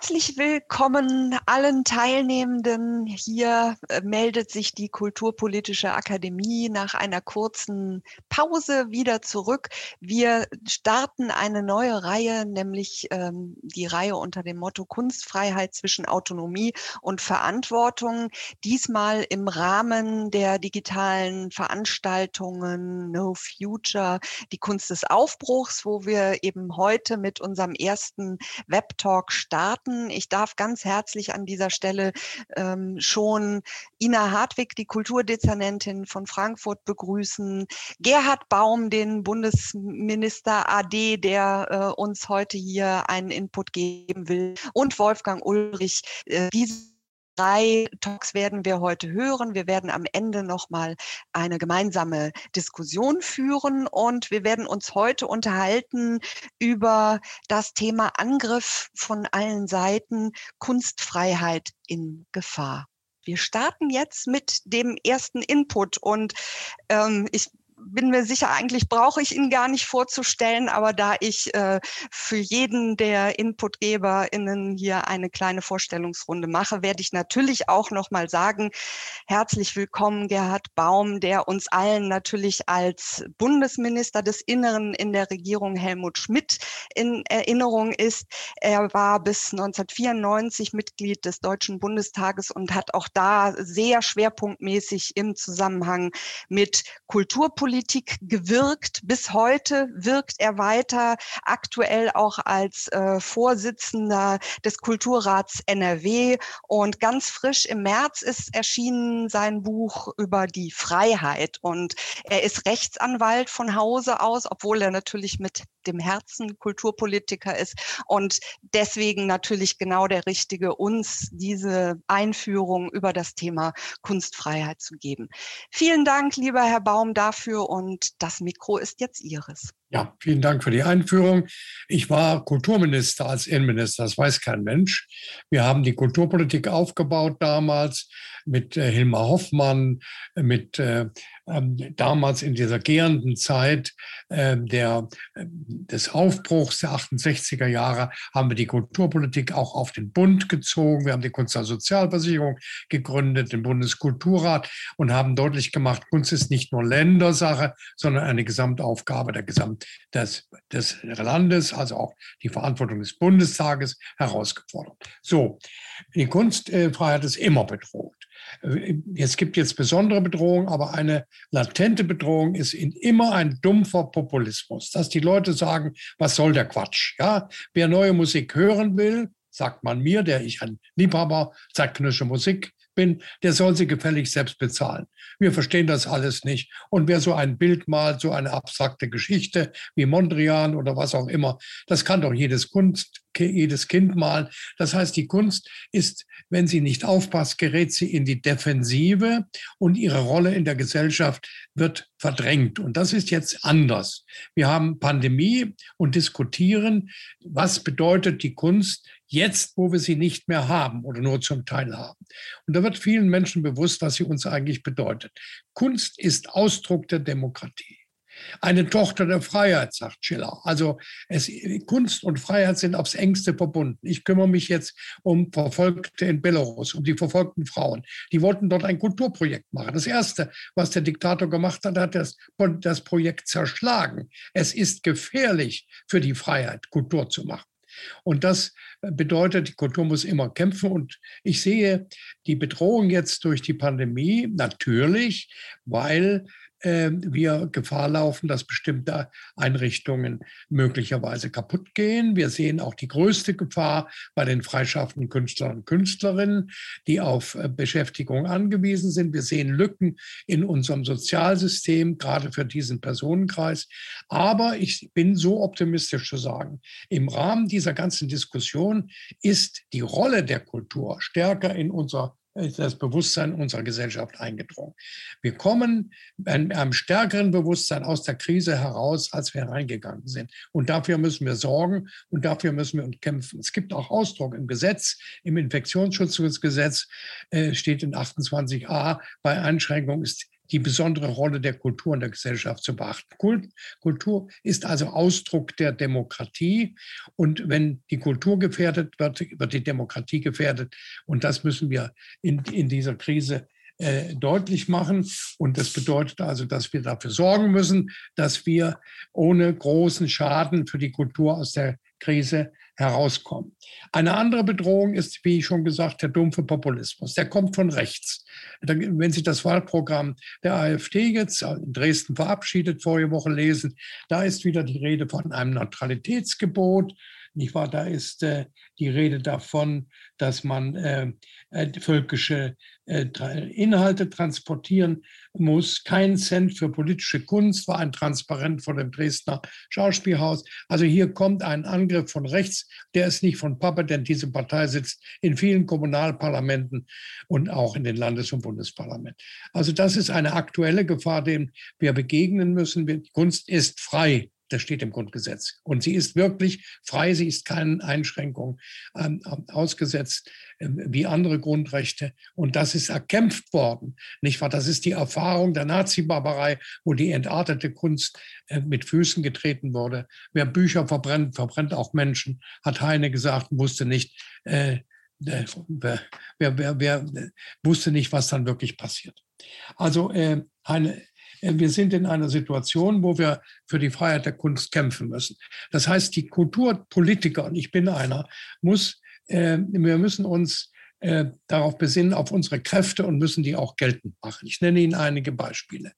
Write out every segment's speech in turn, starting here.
Herzlich willkommen allen Teilnehmenden. Hier äh, meldet sich die Kulturpolitische Akademie nach einer kurzen Pause wieder zurück. Wir starten eine neue Reihe, nämlich ähm, die Reihe unter dem Motto Kunstfreiheit zwischen Autonomie und Verantwortung. Diesmal im Rahmen der digitalen Veranstaltungen No Future, die Kunst des Aufbruchs, wo wir eben heute mit unserem ersten Webtalk starten starten. Ich darf ganz herzlich an dieser Stelle ähm, schon Ina Hartwig, die Kulturdezernentin von Frankfurt, begrüßen. Gerhard Baum, den Bundesminister AD, der äh, uns heute hier einen Input geben will. Und Wolfgang Ulrich, äh, diese drei Talks werden wir heute hören. Wir werden am Ende nochmal eine gemeinsame Diskussion führen und wir werden uns heute unterhalten über das Thema Angriff von allen Seiten, Kunstfreiheit in Gefahr. Wir starten jetzt mit dem ersten Input und ähm, ich bin mir sicher, eigentlich brauche ich ihn gar nicht vorzustellen, aber da ich äh, für jeden der InputgeberInnen hier eine kleine Vorstellungsrunde mache, werde ich natürlich auch nochmal sagen, herzlich willkommen Gerhard Baum, der uns allen natürlich als Bundesminister des Inneren in der Regierung Helmut Schmidt in Erinnerung ist. Er war bis 1994 Mitglied des Deutschen Bundestages und hat auch da sehr schwerpunktmäßig im Zusammenhang mit Kulturpolitik Politik gewirkt. Bis heute wirkt er weiter, aktuell auch als äh, Vorsitzender des Kulturrats NRW. Und ganz frisch im März ist erschienen sein Buch über die Freiheit. Und er ist Rechtsanwalt von Hause aus, obwohl er natürlich mit dem Herzen Kulturpolitiker ist und deswegen natürlich genau der Richtige, uns diese Einführung über das Thema Kunstfreiheit zu geben. Vielen Dank, lieber Herr Baum, dafür und das Mikro ist jetzt Ihres. Ja, vielen Dank für die Einführung. Ich war Kulturminister als Innenminister, das weiß kein Mensch. Wir haben die Kulturpolitik aufgebaut damals mit äh, Hilmar Hoffmann, mit äh, ähm, damals in dieser gärenden Zeit äh, der, äh, des Aufbruchs der 68er Jahre haben wir die Kulturpolitik auch auf den Bund gezogen. Wir haben die Kunst- und Sozialversicherung gegründet, den Bundeskulturrat und haben deutlich gemacht, Kunst ist nicht nur Ländersache, sondern eine Gesamtaufgabe der Gesamt des, des Landes, also auch die Verantwortung des Bundestages herausgefordert. So, die Kunstfreiheit ist immer bedroht. Es gibt jetzt besondere Bedrohungen, aber eine latente Bedrohung ist immer ein dumpfer Populismus, dass die Leute sagen, was soll der Quatsch? Ja, wer neue Musik hören will, sagt man mir, der ich ein Liebhaber zeitgenössischer Musik bin, der soll sie gefällig selbst bezahlen. Wir verstehen das alles nicht. Und wer so ein Bild malt, so eine abstrakte Geschichte wie Mondrian oder was auch immer, das kann doch jedes Kunst, jedes Kind malen. Das heißt, die Kunst ist, wenn sie nicht aufpasst, gerät sie in die Defensive und ihre Rolle in der Gesellschaft wird verdrängt. Und das ist jetzt anders. Wir haben Pandemie und diskutieren, was bedeutet die Kunst jetzt, wo wir sie nicht mehr haben oder nur zum Teil haben. Und da wird vielen Menschen bewusst, was sie uns eigentlich bedeutet. Kunst ist Ausdruck der Demokratie. Eine Tochter der Freiheit, sagt Schiller. Also es, Kunst und Freiheit sind aufs engste verbunden. Ich kümmere mich jetzt um Verfolgte in Belarus, um die verfolgten Frauen. Die wollten dort ein Kulturprojekt machen. Das Erste, was der Diktator gemacht hat, hat das, das Projekt zerschlagen. Es ist gefährlich für die Freiheit, Kultur zu machen. Und das bedeutet, die Kultur muss immer kämpfen. Und ich sehe die Bedrohung jetzt durch die Pandemie natürlich, weil wir Gefahr laufen, dass bestimmte Einrichtungen möglicherweise kaputt gehen. Wir sehen auch die größte Gefahr bei den freischaffenden Künstlern und Künstlerinnen, die auf äh, Beschäftigung angewiesen sind. Wir sehen Lücken in unserem Sozialsystem, gerade für diesen Personenkreis. Aber ich bin so optimistisch zu sagen, im Rahmen dieser ganzen Diskussion ist die Rolle der Kultur stärker in unserer das Bewusstsein unserer Gesellschaft eingedrungen. Wir kommen mit einem stärkeren Bewusstsein aus der Krise heraus, als wir reingegangen sind. Und dafür müssen wir sorgen und dafür müssen wir kämpfen. Es gibt auch Ausdruck im Gesetz, im Infektionsschutzgesetz äh, steht in 28a, bei Einschränkung ist die besondere Rolle der Kultur in der Gesellschaft zu beachten. Kult, Kultur ist also Ausdruck der Demokratie. Und wenn die Kultur gefährdet wird, wird die Demokratie gefährdet. Und das müssen wir in, in dieser Krise äh, deutlich machen. Und das bedeutet also, dass wir dafür sorgen müssen, dass wir ohne großen Schaden für die Kultur aus der Krise herauskommen. Eine andere Bedrohung ist, wie schon gesagt, der dumpfe Populismus. Der kommt von rechts. Wenn Sie das Wahlprogramm der AfD jetzt in Dresden verabschiedet vorige Woche lesen, da ist wieder die Rede von einem Neutralitätsgebot. Nicht wahr? Da ist äh, die Rede davon, dass man äh, äh, völkische äh, Inhalte transportieren muss. Kein Cent für politische Kunst war ein Transparent vor dem Dresdner Schauspielhaus. Also hier kommt ein Angriff von rechts, der ist nicht von Pappe, denn diese Partei sitzt in vielen Kommunalparlamenten und auch in den Landes- und Bundesparlamenten. Also das ist eine aktuelle Gefahr, dem wir begegnen müssen. Kunst ist frei. Das steht im Grundgesetz. Und sie ist wirklich frei, sie ist keinen Einschränkungen ähm, ausgesetzt äh, wie andere Grundrechte. Und das ist erkämpft worden. Nicht wahr? Das ist die Erfahrung der Nazi-Barbarei, wo die entartete Kunst äh, mit Füßen getreten wurde. Wer Bücher verbrennt, verbrennt auch Menschen, hat Heine gesagt, wusste nicht, äh, äh wer, wer, wer, wusste nicht, was dann wirklich passiert. Also äh, eine, äh, wir sind in einer Situation, wo wir für die Freiheit der Kunst kämpfen müssen. Das heißt, die Kulturpolitiker, und ich bin einer, muss, äh, wir müssen uns äh, darauf besinnen, auf unsere Kräfte und müssen die auch geltend machen. Ich nenne Ihnen einige Beispiele.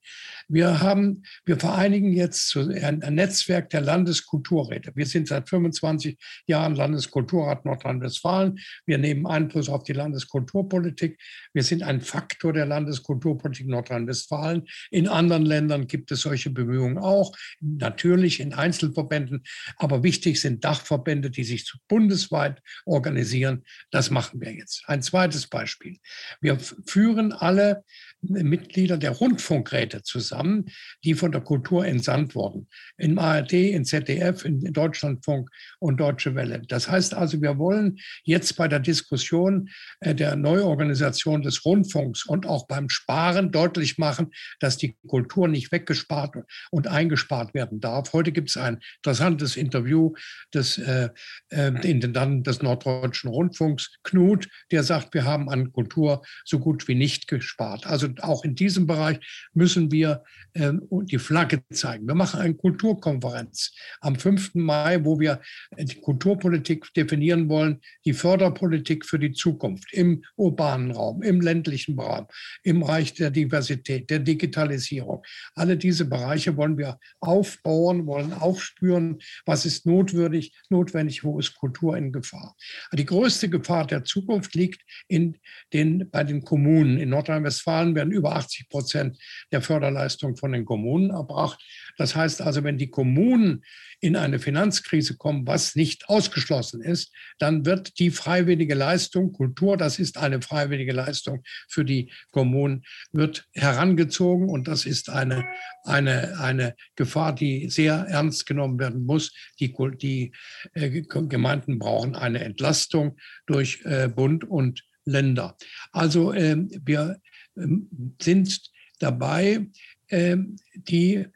Wir haben, wir vereinigen jetzt ein, ein Netzwerk der Landeskulturräte. Wir sind seit 25 Jahren Landeskulturrat Nordrhein-Westfalen. Wir nehmen Einfluss auf die Landeskulturpolitik. Wir sind ein Faktor der Landeskulturpolitik Nordrhein-Westfalen. In anderen Ländern gibt es solche Bemühungen auch, natürlich in Einzelverbänden. Aber wichtig sind Dachverbände, die sich bundesweit organisieren. Das machen wir jetzt. Ein zweites Beispiel. Wir führen alle Mitglieder der Rundfunkräte zusammen, die von der Kultur entsandt wurden. In ARD, in ZDF, in Deutschlandfunk und Deutsche Welle. Das heißt also, wir wollen jetzt bei der Diskussion äh, der Neuorganisation des Rundfunks und auch beim Sparen deutlich machen, dass die Kultur nicht weggespart und eingespart werden darf. Heute gibt es ein interessantes Interview des äh, äh, Intendanten des Norddeutschen Rundfunks, Knut, der sagt, wir haben an Kultur so gut wie nicht gespart. Also auch in diesem Bereich müssen wir äh, die Flagge zeigen. Wir machen eine Kulturkonferenz am 5. Mai, wo wir die Kulturpolitik definieren wollen, die Förderpolitik für die Zukunft im urbanen Raum, im ländlichen Raum, im Bereich der Diversität, der Digitalisierung. Alle diese Bereiche wollen wir aufbauen, wollen aufspüren, was ist notwendig, notwendig, wo ist Kultur in Gefahr. Die größte Gefahr der Zukunft liegt in den, bei den Kommunen. In Nordrhein-Westfalen werden über 80 Prozent der Förderleistung von den Kommunen erbracht. Das heißt also, wenn die Kommunen in eine Finanzkrise kommen, was nicht ausgeschlossen ist, dann wird die freiwillige Leistung, Kultur, das ist eine freiwillige Leistung für die Kommunen, wird herangezogen und das ist eine, eine, eine Gefahr, die sehr ernst genommen werden muss. Die, die äh, Gemeinden brauchen eine Entlastung durch äh, Bund und Länder. Also äh, wir ähm, sind dabei, ähm, die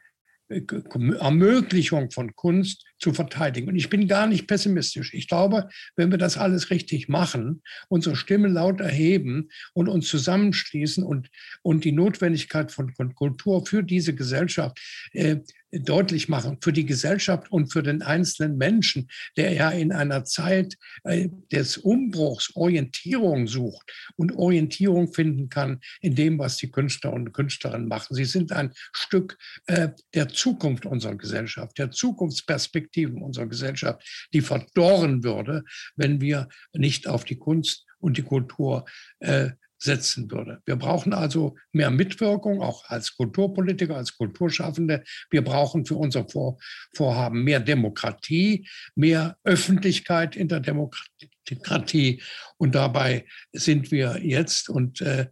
Ermöglichung von Kunst zu verteidigen. Und ich bin gar nicht pessimistisch. Ich glaube, wenn wir das alles richtig machen, unsere Stimme laut erheben und uns zusammenschließen und, und die Notwendigkeit von, von Kultur für diese Gesellschaft äh, deutlich machen für die Gesellschaft und für den einzelnen Menschen, der ja in einer Zeit äh, des Umbruchs Orientierung sucht und Orientierung finden kann in dem, was die Künstler und Künstlerinnen machen. Sie sind ein Stück äh, der Zukunft unserer Gesellschaft, der Zukunftsperspektiven unserer Gesellschaft, die verdorren würde, wenn wir nicht auf die Kunst und die Kultur äh, setzen würde. Wir brauchen also mehr Mitwirkung, auch als Kulturpolitiker, als Kulturschaffende. Wir brauchen für unser Vor Vorhaben mehr Demokratie, mehr Öffentlichkeit in der Demokratie. Und dabei sind wir jetzt. Und äh,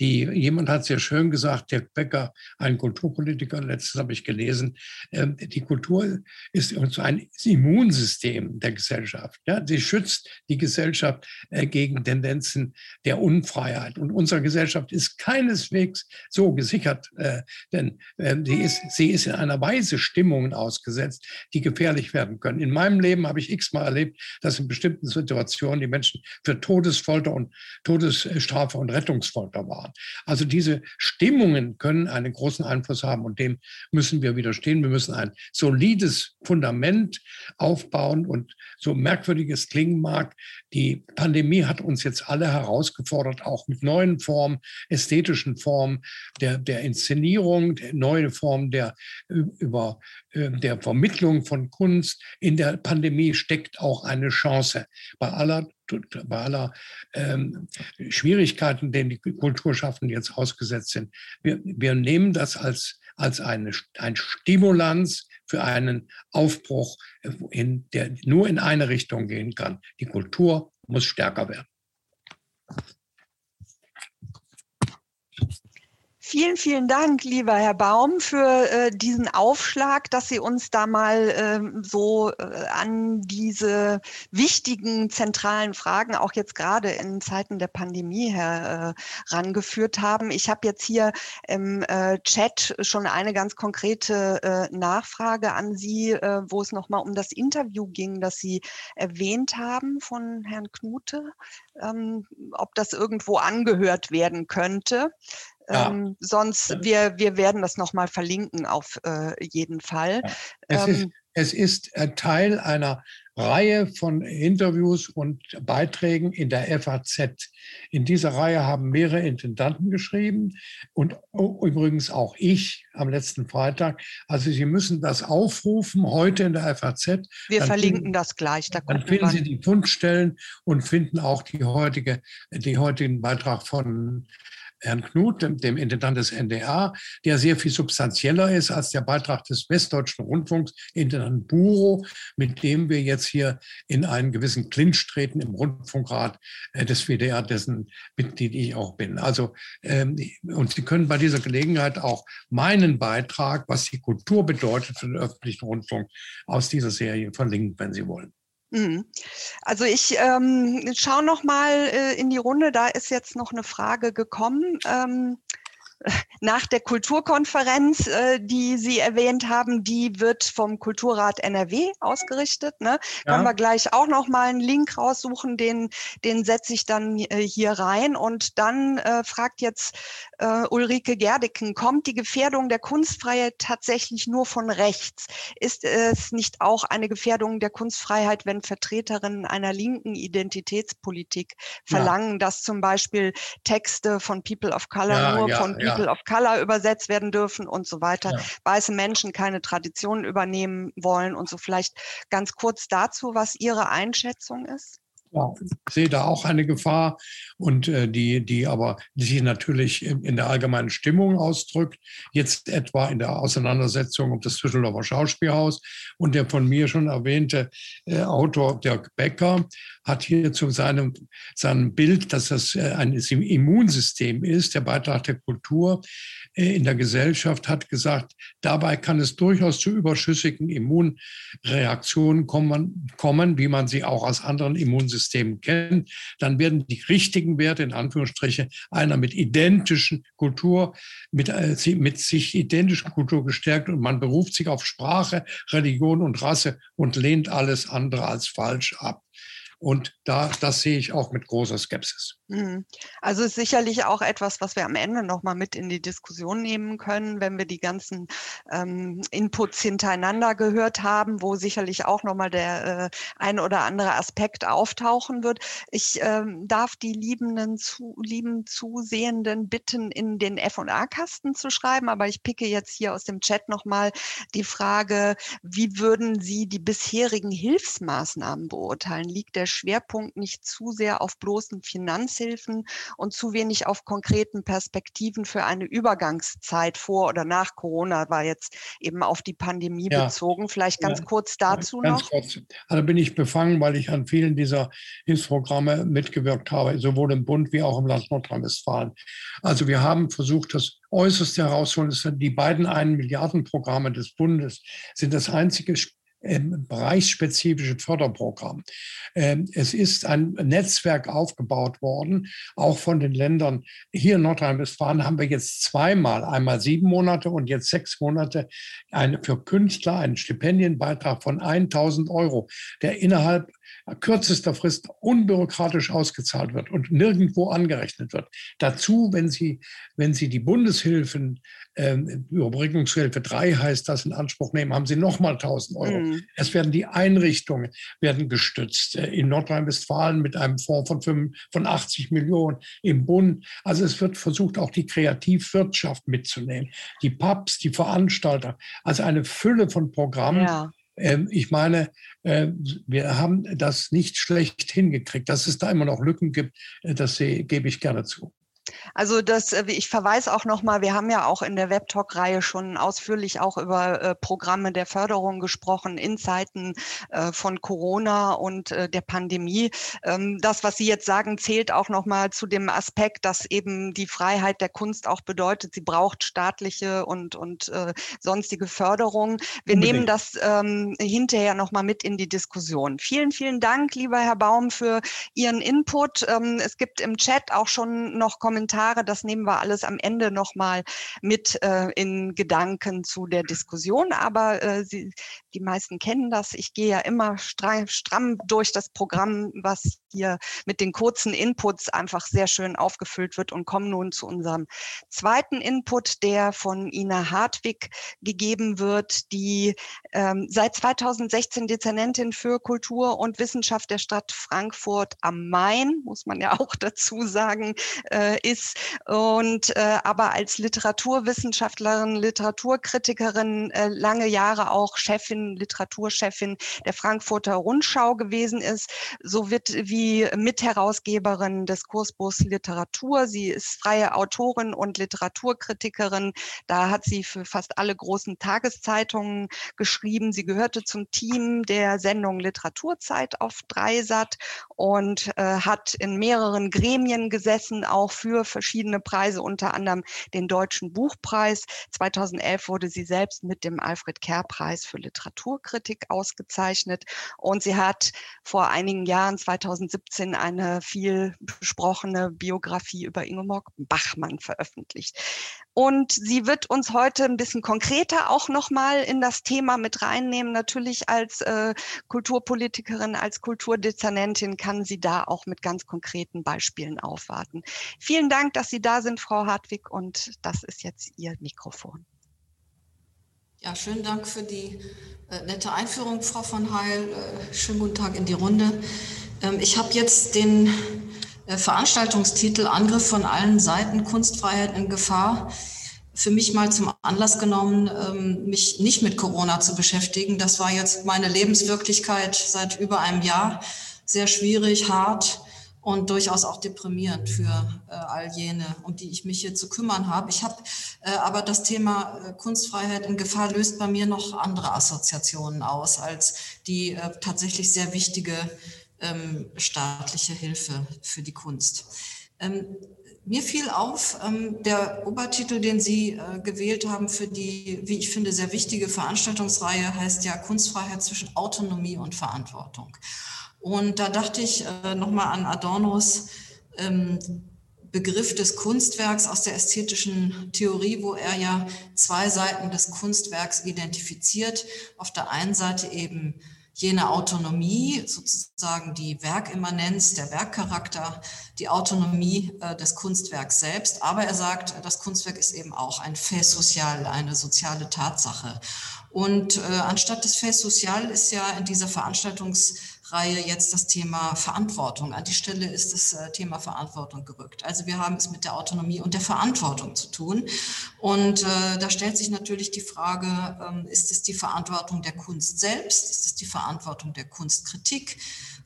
die, jemand hat sehr schön gesagt, Dirk Becker, ein Kulturpolitiker, letztes habe ich gelesen, äh, die Kultur ist so ein Immunsystem der Gesellschaft. Ja? Sie schützt die Gesellschaft äh, gegen Tendenzen der Unfreiheit. Und unsere Gesellschaft ist keineswegs so gesichert, äh, denn äh, sie, ist, sie ist in einer Weise Stimmungen ausgesetzt, die gefährlich werden können. In meinem Leben habe ich x-mal erlebt, dass in bestimmten Situationen die Menschen für Todesfolter und Todesstrafe und Rettungsfolter waren. Also diese Stimmungen können einen großen Einfluss haben und dem müssen wir widerstehen. Wir müssen ein solides Fundament aufbauen und so merkwürdig es klingen mag, die Pandemie hat uns jetzt alle herausgefordert, auch mit neuen Formen, ästhetischen Formen der, der Inszenierung, neue Formen der, über, äh, der Vermittlung von Kunst. In der Pandemie steckt auch eine Chance. Bei aller aller ähm, Schwierigkeiten, denen die Kulturschaffenden jetzt ausgesetzt sind. Wir, wir nehmen das als, als eine, ein Stimulanz für einen Aufbruch, in, der nur in eine Richtung gehen kann. Die Kultur muss stärker werden. Vielen, vielen Dank, lieber Herr Baum, für äh, diesen Aufschlag, dass Sie uns da mal ähm, so äh, an diese wichtigen zentralen Fragen, auch jetzt gerade in Zeiten der Pandemie herangeführt äh, haben. Ich habe jetzt hier im äh, Chat schon eine ganz konkrete äh, Nachfrage an Sie, wo es nochmal um das Interview ging, das Sie erwähnt haben von Herrn Knute, ähm, ob das irgendwo angehört werden könnte. Ja. Ähm, sonst, wir, wir werden das nochmal verlinken auf äh, jeden Fall. Ja. Es, ähm, ist, es ist äh, Teil einer Reihe von Interviews und Beiträgen in der FAZ. In dieser Reihe haben mehrere Intendanten geschrieben und übrigens auch ich am letzten Freitag. Also Sie müssen das aufrufen heute in der FAZ. Wir verlinken finden, das gleich. Da dann finden Sie die Fundstellen und finden auch die heutige, die heutigen Beitrag von Herrn Knut, dem, dem Intendant des NDR, der sehr viel substanzieller ist als der Beitrag des Westdeutschen Rundfunks, Intendant Buro, mit dem wir jetzt hier in einen gewissen Clinch treten im Rundfunkrat äh, des WDR, dessen Mitglied ich auch bin. Also, ähm, und Sie können bei dieser Gelegenheit auch meinen Beitrag, was die Kultur bedeutet für den öffentlichen Rundfunk, aus dieser Serie verlinken, wenn Sie wollen. Mhm. Also ich ähm, schaue noch mal äh, in die Runde. Da ist jetzt noch eine Frage gekommen. Ähm, nach der Kulturkonferenz, äh, die Sie erwähnt haben, die wird vom Kulturrat NRW ausgerichtet. Ne? Ja. Können wir gleich auch noch mal einen Link raussuchen, den, den setze ich dann äh, hier rein. Und dann äh, fragt jetzt äh, Ulrike Gerdicken, kommt die Gefährdung der Kunstfreiheit tatsächlich nur von rechts? Ist es nicht auch eine Gefährdung der Kunstfreiheit, wenn Vertreterinnen einer linken Identitätspolitik verlangen, ja. dass zum Beispiel Texte von People of Color ja, nur von People of Color übersetzt werden dürfen und so weiter. Ja. Weiße Menschen keine Traditionen übernehmen wollen und so. Vielleicht ganz kurz dazu, was Ihre Einschätzung ist? Ja, ich sehe da auch eine Gefahr und äh, die, die aber die sich natürlich in, in, der allgemeinen Stimmung ausdrückt. Jetzt etwa in der Auseinandersetzung um das Düsseldorfer Schauspielhaus und der von mir schon erwähnte äh, Autor Dirk Becker hat hier zu seinem, seinem Bild, dass das äh, ein Immunsystem ist, der Beitrag der Kultur, äh, in der Gesellschaft hat gesagt, dabei kann es durchaus zu überschüssigen Immunreaktionen kommen, kommen, wie man sie auch aus anderen Immunsystemen kennt. Dann werden die richtigen Werte, in Anführungsstrichen, einer mit identischen Kultur, mit, äh, mit sich identischen Kultur gestärkt und man beruft sich auf Sprache, Religion und Rasse und lehnt alles andere als falsch ab. Und da, das sehe ich auch mit großer Skepsis. Mhm. Also ist sicherlich auch etwas, was wir am Ende nochmal mit in die Diskussion nehmen können, wenn wir die ganzen ähm, Inputs hintereinander gehört haben, wo sicherlich auch nochmal der äh, ein oder andere Aspekt auftauchen wird. Ich ähm, darf die liebenden, zu, lieben Zusehenden bitten, in den F&A-Kasten zu schreiben, aber ich picke jetzt hier aus dem Chat nochmal die Frage, wie würden Sie die bisherigen Hilfsmaßnahmen beurteilen? Liegt der Schwerpunkt nicht zu sehr auf bloßen Finanzhilfen und zu wenig auf konkreten Perspektiven für eine Übergangszeit vor oder nach Corona war jetzt eben auf die Pandemie ja. bezogen. Vielleicht ganz ja. kurz dazu ganz noch. Kurz. Also bin ich befangen, weil ich an vielen dieser Hilfsprogramme mitgewirkt habe, sowohl im Bund wie auch im Land Nordrhein-Westfalen. Also wir haben versucht, das Äußerste herauszuholen. Die beiden 1 Milliarden Programme des Bundes sind das einzige ähm, bereichsspezifische Förderprogramm. Ähm, es ist ein Netzwerk aufgebaut worden, auch von den Ländern. Hier in Nordrhein-Westfalen haben wir jetzt zweimal, einmal sieben Monate und jetzt sechs Monate, eine, für Künstler einen Stipendienbeitrag von 1000 Euro, der innerhalb kürzester Frist unbürokratisch ausgezahlt wird und nirgendwo angerechnet wird. Dazu, wenn Sie, wenn Sie die Bundeshilfen, äh, Überbrückungshilfe 3 heißt das, in Anspruch nehmen, haben Sie nochmal 1000 Euro. Mhm. Es werden die Einrichtungen werden gestützt. Äh, in Nordrhein-Westfalen mit einem Fonds von, 5, von 80 Millionen, im Bund. Also es wird versucht, auch die Kreativwirtschaft mitzunehmen. Die Pubs, die Veranstalter. Also eine Fülle von Programmen. Ja ähm, ich meine, äh, wir haben das nicht schlecht hingekriegt. Dass es da immer noch Lücken gibt, äh, das gebe ich gerne zu. Also das, äh, ich verweise auch nochmal, wir haben ja auch in der Webtalk-Reihe schon ausführlich auch über äh, Programme der Förderung gesprochen in Zeiten äh, von Corona und äh, der Pandemie. Ähm, das, was Sie jetzt sagen, zählt auch nochmal zu dem Aspekt, dass eben die Freiheit der Kunst auch bedeutet, sie braucht staatliche und, und sonstige Förderung. Wir Unbedingt. nehmen das ähm, hinterher nochmal mit in die Diskussion. Vielen, vielen Dank, lieber Herr Baum, für Ihren Input. Ähm, es gibt im Chat auch schon noch Kommentare Kommentare, das nehmen wir alles am Ende nochmal mit äh, in Gedanken zu der Diskussion. Aber äh, Sie, die meisten kennen das. Ich gehe ja immer stramm durch das Programm, was hier mit den kurzen Inputs einfach sehr schön aufgefüllt wird und komme nun zu unserem zweiten Input, der von Ina Hartwig gegeben wird, die ähm, seit 2016 Dezernentin für Kultur und Wissenschaft der Stadt Frankfurt am Main, muss man ja auch dazu sagen, äh, ist und äh, aber als Literaturwissenschaftlerin, Literaturkritikerin äh, lange Jahre auch Chefin, Literaturchefin der Frankfurter Rundschau gewesen ist. So wird wie Mitherausgeberin des Kursbuchs Literatur. Sie ist freie Autorin und Literaturkritikerin. Da hat sie für fast alle großen Tageszeitungen geschrieben. Sie gehörte zum Team der Sendung Literaturzeit auf Dreisat und äh, hat in mehreren Gremien gesessen, auch für verschiedene Preise, unter anderem den Deutschen Buchpreis. 2011 wurde sie selbst mit dem Alfred Kerr Preis für Literaturkritik ausgezeichnet. Und sie hat vor einigen Jahren, 2017, eine viel besprochene Biografie über Ingeborg Bachmann veröffentlicht. Und sie wird uns heute ein bisschen konkreter auch nochmal in das Thema mit reinnehmen. Natürlich als äh, Kulturpolitikerin, als Kulturdezernentin kann sie da auch mit ganz konkreten Beispielen aufwarten. Vielen Dank, dass Sie da sind, Frau Hartwig. Und das ist jetzt Ihr Mikrofon. Ja, schönen Dank für die äh, nette Einführung, Frau von Heil. Äh, schönen guten Tag in die Runde. Ähm, ich habe jetzt den äh, Veranstaltungstitel Angriff von allen Seiten, Kunstfreiheit in Gefahr, für mich mal zum Anlass genommen, ähm, mich nicht mit Corona zu beschäftigen. Das war jetzt meine Lebenswirklichkeit seit über einem Jahr. Sehr schwierig, hart und durchaus auch deprimierend für äh, all jene, um die ich mich hier zu kümmern habe. Ich habe äh, aber das Thema äh, Kunstfreiheit in Gefahr löst bei mir noch andere Assoziationen aus als die äh, tatsächlich sehr wichtige ähm, staatliche Hilfe für die Kunst. Ähm, mir fiel auf, ähm, der Obertitel, den Sie äh, gewählt haben für die, wie ich finde, sehr wichtige Veranstaltungsreihe, heißt ja Kunstfreiheit zwischen Autonomie und Verantwortung. Und da dachte ich äh, nochmal an Adornos ähm, Begriff des Kunstwerks aus der ästhetischen Theorie, wo er ja zwei Seiten des Kunstwerks identifiziert. Auf der einen Seite eben jene Autonomie, sozusagen die Werkimmanenz, der Werkcharakter, die Autonomie äh, des Kunstwerks selbst. Aber er sagt, das Kunstwerk ist eben auch ein Fait social, eine soziale Tatsache. Und äh, anstatt des Fait social ist ja in dieser Veranstaltungs Reihe jetzt das Thema Verantwortung. An die Stelle ist das äh, Thema Verantwortung gerückt. Also wir haben es mit der Autonomie und der Verantwortung zu tun. Und äh, da stellt sich natürlich die Frage, ähm, ist es die Verantwortung der Kunst selbst? Ist es die Verantwortung der Kunstkritik?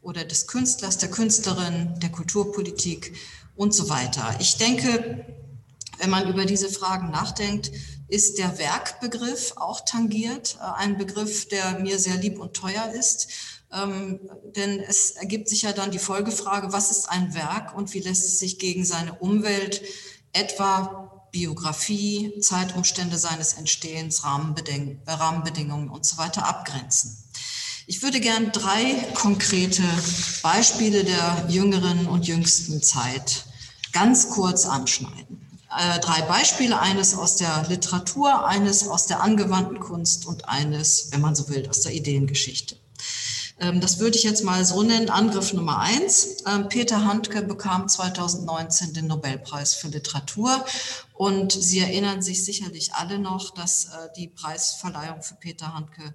oder des Künstlers, der Künstlerin, der Kulturpolitik und so weiter. Ich denke, wenn man über diese Fragen nachdenkt, ist der Werkbegriff auch tangiert, äh, ein Begriff, der mir sehr lieb und teuer ist. Ähm, denn es ergibt sich ja dann die Folgefrage, was ist ein Werk und wie lässt es sich gegen seine Umwelt, etwa Biografie, Zeitumstände seines Entstehens, Rahmenbeding Rahmenbedingungen und so weiter abgrenzen. Ich würde gern drei konkrete Beispiele der jüngeren und jüngsten Zeit ganz kurz anschneiden. Äh, drei Beispiele, eines aus der Literatur, eines aus der angewandten Kunst und eines, wenn man so will, aus der Ideengeschichte. Ähm, das würde ich jetzt mal so nennen, Angriff Nummer eins. Ähm, Peter Handke bekam 2019 den Nobelpreis für Literatur und Sie erinnern sich sicherlich alle noch, dass äh, die Preisverleihung für Peter Handke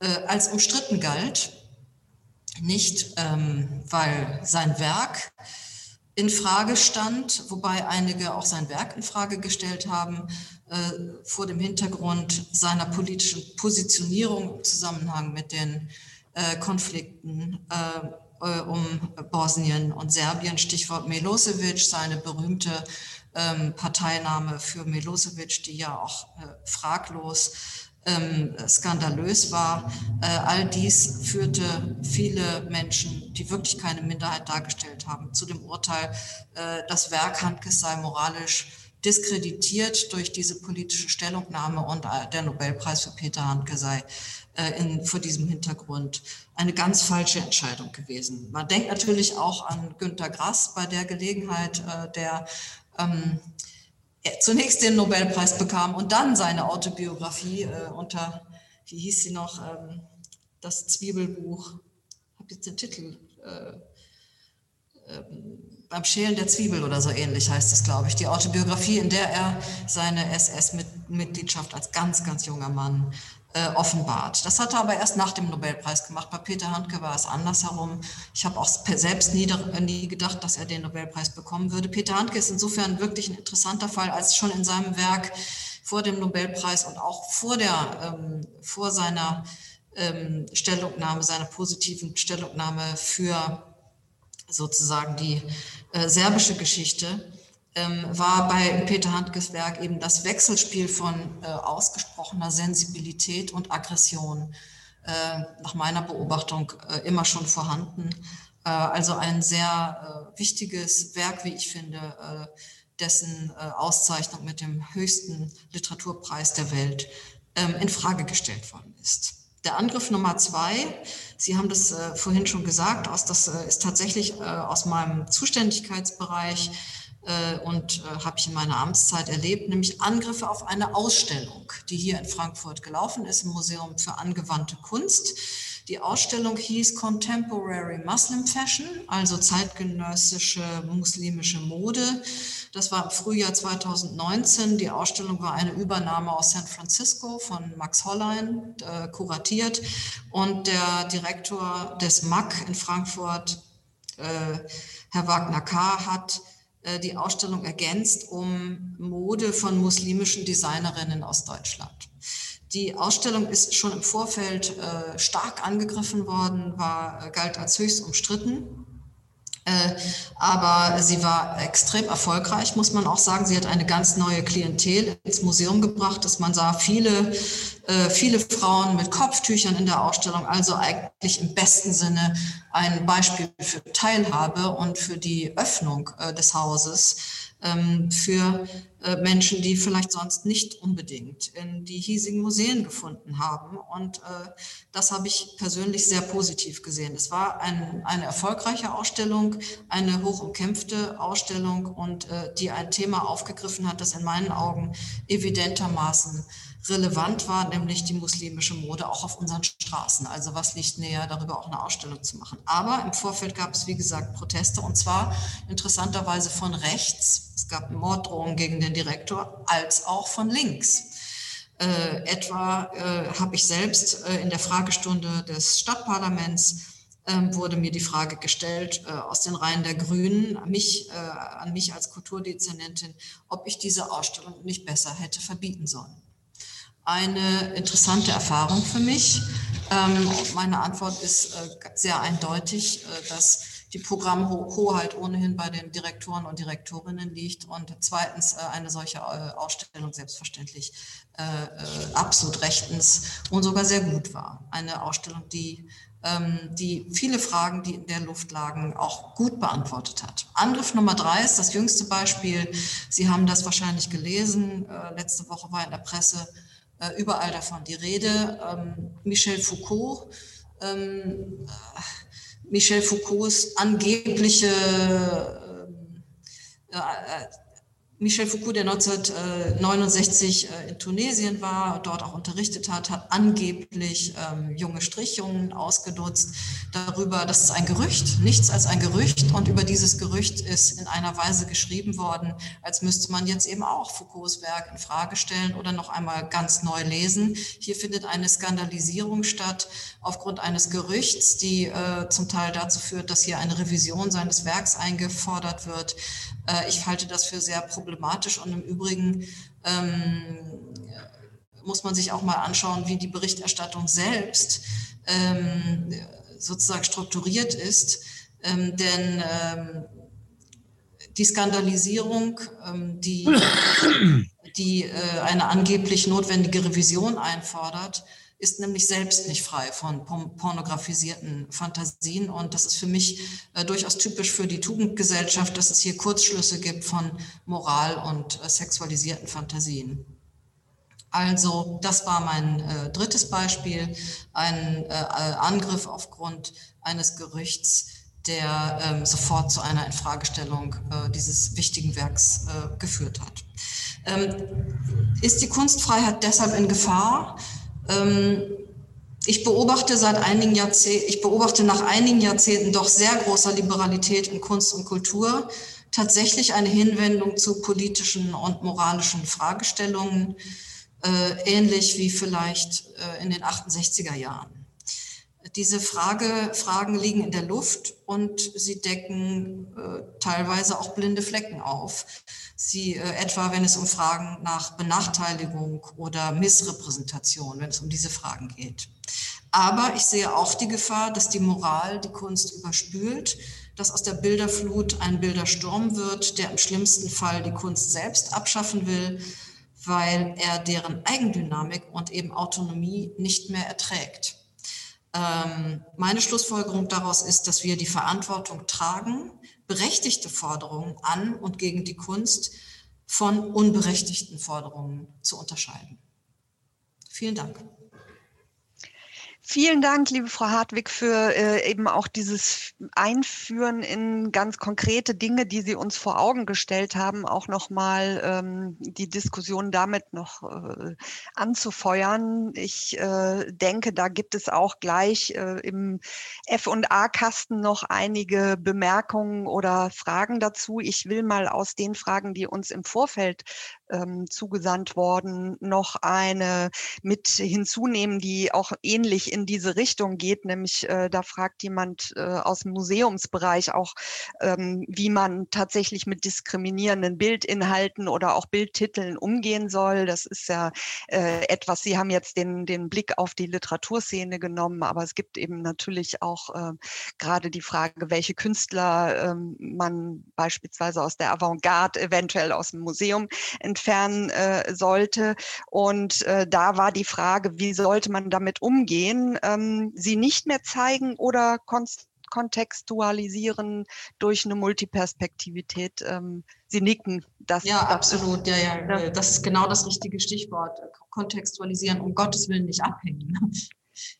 äh, als umstritten galt. Nicht, ähm, weil sein Werk in Frage stand, wobei einige auch sein Werk in Frage gestellt haben, äh, vor dem Hintergrund seiner politischen Positionierung im Zusammenhang mit den äh, Konflikten äh, äh, um Bosnien und Serbien, Stichwort Milosevic, seine berühmte ähm, Parteinahme für Milosevic, die ja auch äh, fraglos ähm, skandalös war. Äh, all dies führte viele Menschen, die wirklich keine Minderheit dargestellt haben, zu dem Urteil, äh, das Werk Handkes sei moralisch diskreditiert durch diese politische Stellungnahme und äh, der Nobelpreis für Peter Handke sei äh, in, vor diesem Hintergrund eine ganz falsche Entscheidung gewesen. Man denkt natürlich auch an Günter Grass bei der Gelegenheit, äh, der ähm, zunächst den Nobelpreis bekam und dann seine Autobiografie äh, unter, wie hieß sie noch, ähm, das Zwiebelbuch, habe jetzt den Titel, äh, äh, beim Schälen der Zwiebel oder so ähnlich heißt es, glaube ich, die Autobiografie, in der er seine SS-Mitgliedschaft als ganz, ganz junger Mann offenbart. Das hat er aber erst nach dem Nobelpreis gemacht. Bei Peter Handke war es andersherum. Ich habe auch selbst nie, nie gedacht, dass er den Nobelpreis bekommen würde. Peter Handke ist insofern wirklich ein interessanter Fall, als schon in seinem Werk vor dem Nobelpreis und auch vor, der, ähm, vor seiner ähm, Stellungnahme, seiner positiven Stellungnahme für sozusagen die äh, serbische Geschichte, ähm, war bei Peter Handkes Werk eben das Wechselspiel von äh, ausgesprochener Sensibilität und Aggression äh, nach meiner Beobachtung äh, immer schon vorhanden. Äh, also ein sehr äh, wichtiges Werk, wie ich finde, äh, dessen Auszeichnung mit dem höchsten Literaturpreis der Welt ähm, in Frage gestellt worden ist. Der Angriff Nummer zwei, Sie haben das vorhin schon gesagt, aus, das ist tatsächlich aus meinem Zuständigkeitsbereich und äh, habe ich in meiner Amtszeit erlebt, nämlich Angriffe auf eine Ausstellung, die hier in Frankfurt gelaufen ist, im Museum für angewandte Kunst. Die Ausstellung hieß Contemporary Muslim Fashion, also zeitgenössische muslimische Mode. Das war im Frühjahr 2019. Die Ausstellung war eine Übernahme aus San Francisco von Max Hollein, äh, kuratiert. Und der Direktor des MAC in Frankfurt, äh, Herr Wagner K., hat äh, die Ausstellung ergänzt um Mode von muslimischen Designerinnen aus Deutschland. Die Ausstellung ist schon im Vorfeld äh, stark angegriffen worden, war, galt als höchst umstritten. Äh, aber sie war extrem erfolgreich, muss man auch sagen. Sie hat eine ganz neue Klientel ins Museum gebracht, dass man sah viele, äh, viele Frauen mit Kopftüchern in der Ausstellung, also eigentlich im besten Sinne ein Beispiel für Teilhabe und für die Öffnung äh, des Hauses für äh, Menschen, die vielleicht sonst nicht unbedingt in die hiesigen Museen gefunden haben. Und äh, das habe ich persönlich sehr positiv gesehen. Es war ein, eine erfolgreiche Ausstellung, eine hochumkämpfte Ausstellung und äh, die ein Thema aufgegriffen hat, das in meinen Augen evidentermaßen relevant war, nämlich die muslimische Mode auch auf unseren Straßen. Also was liegt näher, darüber auch eine Ausstellung zu machen. Aber im Vorfeld gab es, wie gesagt, Proteste und zwar interessanterweise von rechts. Es gab Morddrohungen gegen den Direktor, als auch von links. Äh, etwa äh, habe ich selbst äh, in der Fragestunde des Stadtparlaments ähm, wurde mir die Frage gestellt äh, aus den Reihen der Grünen mich, äh, an mich als Kulturdezernentin, ob ich diese Ausstellung nicht besser hätte verbieten sollen eine interessante Erfahrung für mich. Ähm, meine Antwort ist äh, sehr eindeutig, äh, dass die Programmhoheit ohnehin bei den Direktoren und Direktorinnen liegt und zweitens äh, eine solche äh, Ausstellung selbstverständlich äh, absolut rechtens und sogar sehr gut war. Eine Ausstellung, die ähm, die viele Fragen, die in der Luft lagen, auch gut beantwortet hat. Angriff Nummer drei ist das jüngste Beispiel. Sie haben das wahrscheinlich gelesen. Letzte Woche war in der Presse überall davon die Rede. Ähm, Michel Foucault ähm, Michel Foucaults angebliche äh, äh, Michel Foucault, der 1969 äh, in Tunesien war, dort auch unterrichtet hat, hat angeblich ähm, junge Strichjungen ausgenutzt darüber, das ist ein Gerücht, nichts als ein Gerücht. Und über dieses Gerücht ist in einer Weise geschrieben worden, als müsste man jetzt eben auch Foucaults Werk in Frage stellen oder noch einmal ganz neu lesen. Hier findet eine Skandalisierung statt aufgrund eines Gerüchts, die äh, zum Teil dazu führt, dass hier eine Revision seines Werks eingefordert wird. Äh, ich halte das für sehr problematisch und im Übrigen ähm, muss man sich auch mal anschauen, wie die Berichterstattung selbst ähm, sozusagen strukturiert ist. Ähm, denn ähm, die Skandalisierung, ähm, die, die äh, eine angeblich notwendige Revision einfordert, ist nämlich selbst nicht frei von pornografisierten Fantasien. Und das ist für mich äh, durchaus typisch für die Tugendgesellschaft, dass es hier Kurzschlüsse gibt von Moral und äh, sexualisierten Fantasien. Also das war mein äh, drittes Beispiel, ein äh, Angriff aufgrund eines Gerüchts, der ähm, sofort zu einer Infragestellung äh, dieses wichtigen Werks äh, geführt hat. Ähm, ist die Kunstfreiheit deshalb in Gefahr? Ähm, ich beobachte seit einigen Jahrzehnten, ich beobachte nach einigen Jahrzehnten doch sehr großer Liberalität in Kunst und Kultur tatsächlich eine Hinwendung zu politischen und moralischen Fragestellungen, äh, ähnlich wie vielleicht äh, in den 68er Jahren. Diese Frage, Fragen liegen in der Luft und sie decken äh, teilweise auch blinde Flecken auf. Sie äh, etwa, wenn es um Fragen nach Benachteiligung oder Missrepräsentation, wenn es um diese Fragen geht. Aber ich sehe auch die Gefahr, dass die Moral die Kunst überspült, dass aus der Bilderflut ein Bildersturm wird, der im schlimmsten Fall die Kunst selbst abschaffen will, weil er deren Eigendynamik und eben Autonomie nicht mehr erträgt. Ähm, meine Schlussfolgerung daraus ist, dass wir die Verantwortung tragen, berechtigte Forderungen an und gegen die Kunst von unberechtigten Forderungen zu unterscheiden. Vielen Dank. Vielen Dank, liebe Frau Hartwig, für äh, eben auch dieses Einführen in ganz konkrete Dinge, die Sie uns vor Augen gestellt haben, auch nochmal ähm, die Diskussion damit noch äh, anzufeuern. Ich äh, denke, da gibt es auch gleich äh, im F&A-Kasten noch einige Bemerkungen oder Fragen dazu. Ich will mal aus den Fragen, die uns im Vorfeld ähm, zugesandt worden, noch eine mit hinzunehmen, die auch ähnlich in diese Richtung geht. Nämlich äh, da fragt jemand äh, aus dem Museumsbereich auch, ähm, wie man tatsächlich mit diskriminierenden Bildinhalten oder auch Bildtiteln umgehen soll. Das ist ja äh, etwas, Sie haben jetzt den, den Blick auf die Literaturszene genommen, aber es gibt eben natürlich auch äh, gerade die Frage, welche Künstler ähm, man beispielsweise aus der Avantgarde, eventuell aus dem Museum entfernen äh, sollte. Und äh, da war die Frage, wie sollte man damit umgehen, ähm, sie nicht mehr zeigen oder kontextualisieren durch eine Multiperspektivität. Ähm, Sie nicken. Das, ja, absolut. Ja, ja, ja. Das ist genau das richtige Stichwort. Kontextualisieren, um Gottes Willen nicht abhängen.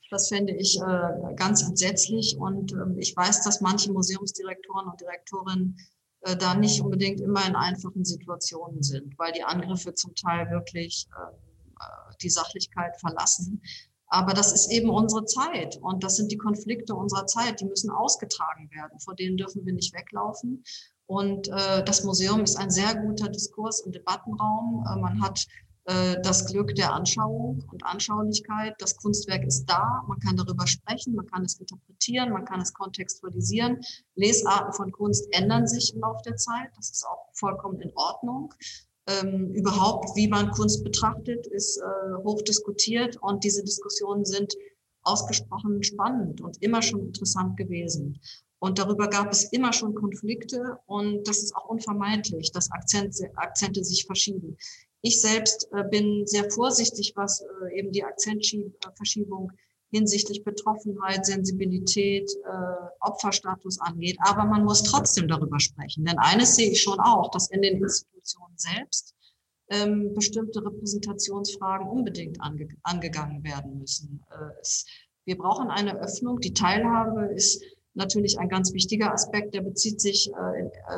Das fände ich äh, ganz entsetzlich. Und ähm, ich weiß, dass manche Museumsdirektoren und Direktorinnen äh, da nicht unbedingt immer in einfachen Situationen sind, weil die Angriffe zum Teil wirklich ähm, äh, die Sachlichkeit verlassen. Aber das ist eben unsere Zeit und das sind die Konflikte unserer Zeit, die müssen ausgetragen werden, vor denen dürfen wir nicht weglaufen. Und äh, das Museum ist ein sehr guter Diskurs- und Debattenraum. Äh, man hat äh, das Glück der Anschauung und Anschaulichkeit. Das Kunstwerk ist da, man kann darüber sprechen, man kann es interpretieren, man kann es kontextualisieren. Lesarten von Kunst ändern sich im Laufe der Zeit, das ist auch vollkommen in Ordnung. Ähm, überhaupt, wie man Kunst betrachtet, ist äh, hoch diskutiert und diese Diskussionen sind ausgesprochen spannend und immer schon interessant gewesen. Und darüber gab es immer schon Konflikte und das ist auch unvermeidlich, dass Akzente, Akzente sich verschieben. Ich selbst äh, bin sehr vorsichtig, was äh, eben die Akzentverschiebung hinsichtlich Betroffenheit, Sensibilität, äh, Opferstatus angeht. Aber man muss trotzdem darüber sprechen. Denn eines sehe ich schon auch, dass in den Institutionen selbst ähm, bestimmte Repräsentationsfragen unbedingt ange angegangen werden müssen. Es, wir brauchen eine Öffnung. Die Teilhabe ist natürlich ein ganz wichtiger Aspekt. Der bezieht sich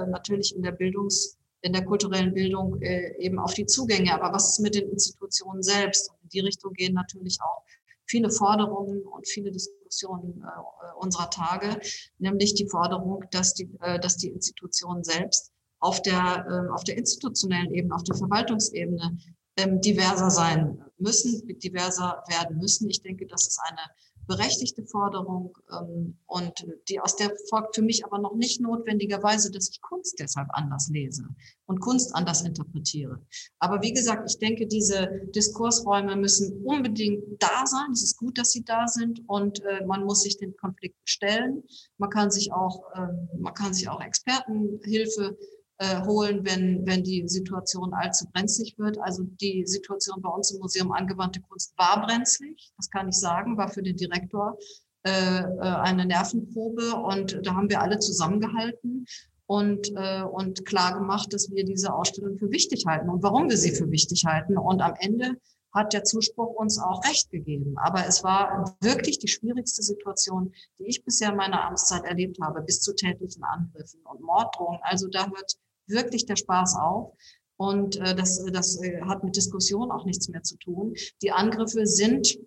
natürlich in der Bildungs- in der kulturellen Bildung äh, eben auf die Zugänge. Aber was ist mit den Institutionen selbst? Und in die Richtung gehen natürlich auch viele Forderungen und viele Diskussionen äh, unserer Tage, nämlich die Forderung, dass die, äh, dass die Institutionen selbst auf der, äh, auf der institutionellen Ebene, auf der Verwaltungsebene ähm, diverser sein müssen, diverser werden müssen. Ich denke, das ist eine berechtigte Forderung ähm, und die aus der folgt für mich aber noch nicht notwendigerweise, dass ich Kunst deshalb anders lese und Kunst anders interpretiere. Aber wie gesagt, ich denke, diese Diskursräume müssen unbedingt da sein. Es ist gut, dass sie da sind und äh, man muss sich den Konflikten stellen. Man kann sich auch, äh, man kann sich auch Expertenhilfe äh, holen, wenn, wenn die Situation allzu brenzlig wird. Also die Situation bei uns im Museum Angewandte Kunst war brenzlig, das kann ich sagen, war für den Direktor äh, äh, eine Nervenprobe und da haben wir alle zusammengehalten und, äh, und klar gemacht, dass wir diese Ausstellung für wichtig halten und warum wir sie für wichtig halten. Und am Ende hat der Zuspruch uns auch recht gegeben. Aber es war wirklich die schwierigste Situation, die ich bisher in meiner Amtszeit erlebt habe, bis zu tätlichen Angriffen und Morddrohungen. Also da hört wirklich der Spaß auf. Und äh, das, das äh, hat mit Diskussion auch nichts mehr zu tun. Die Angriffe sind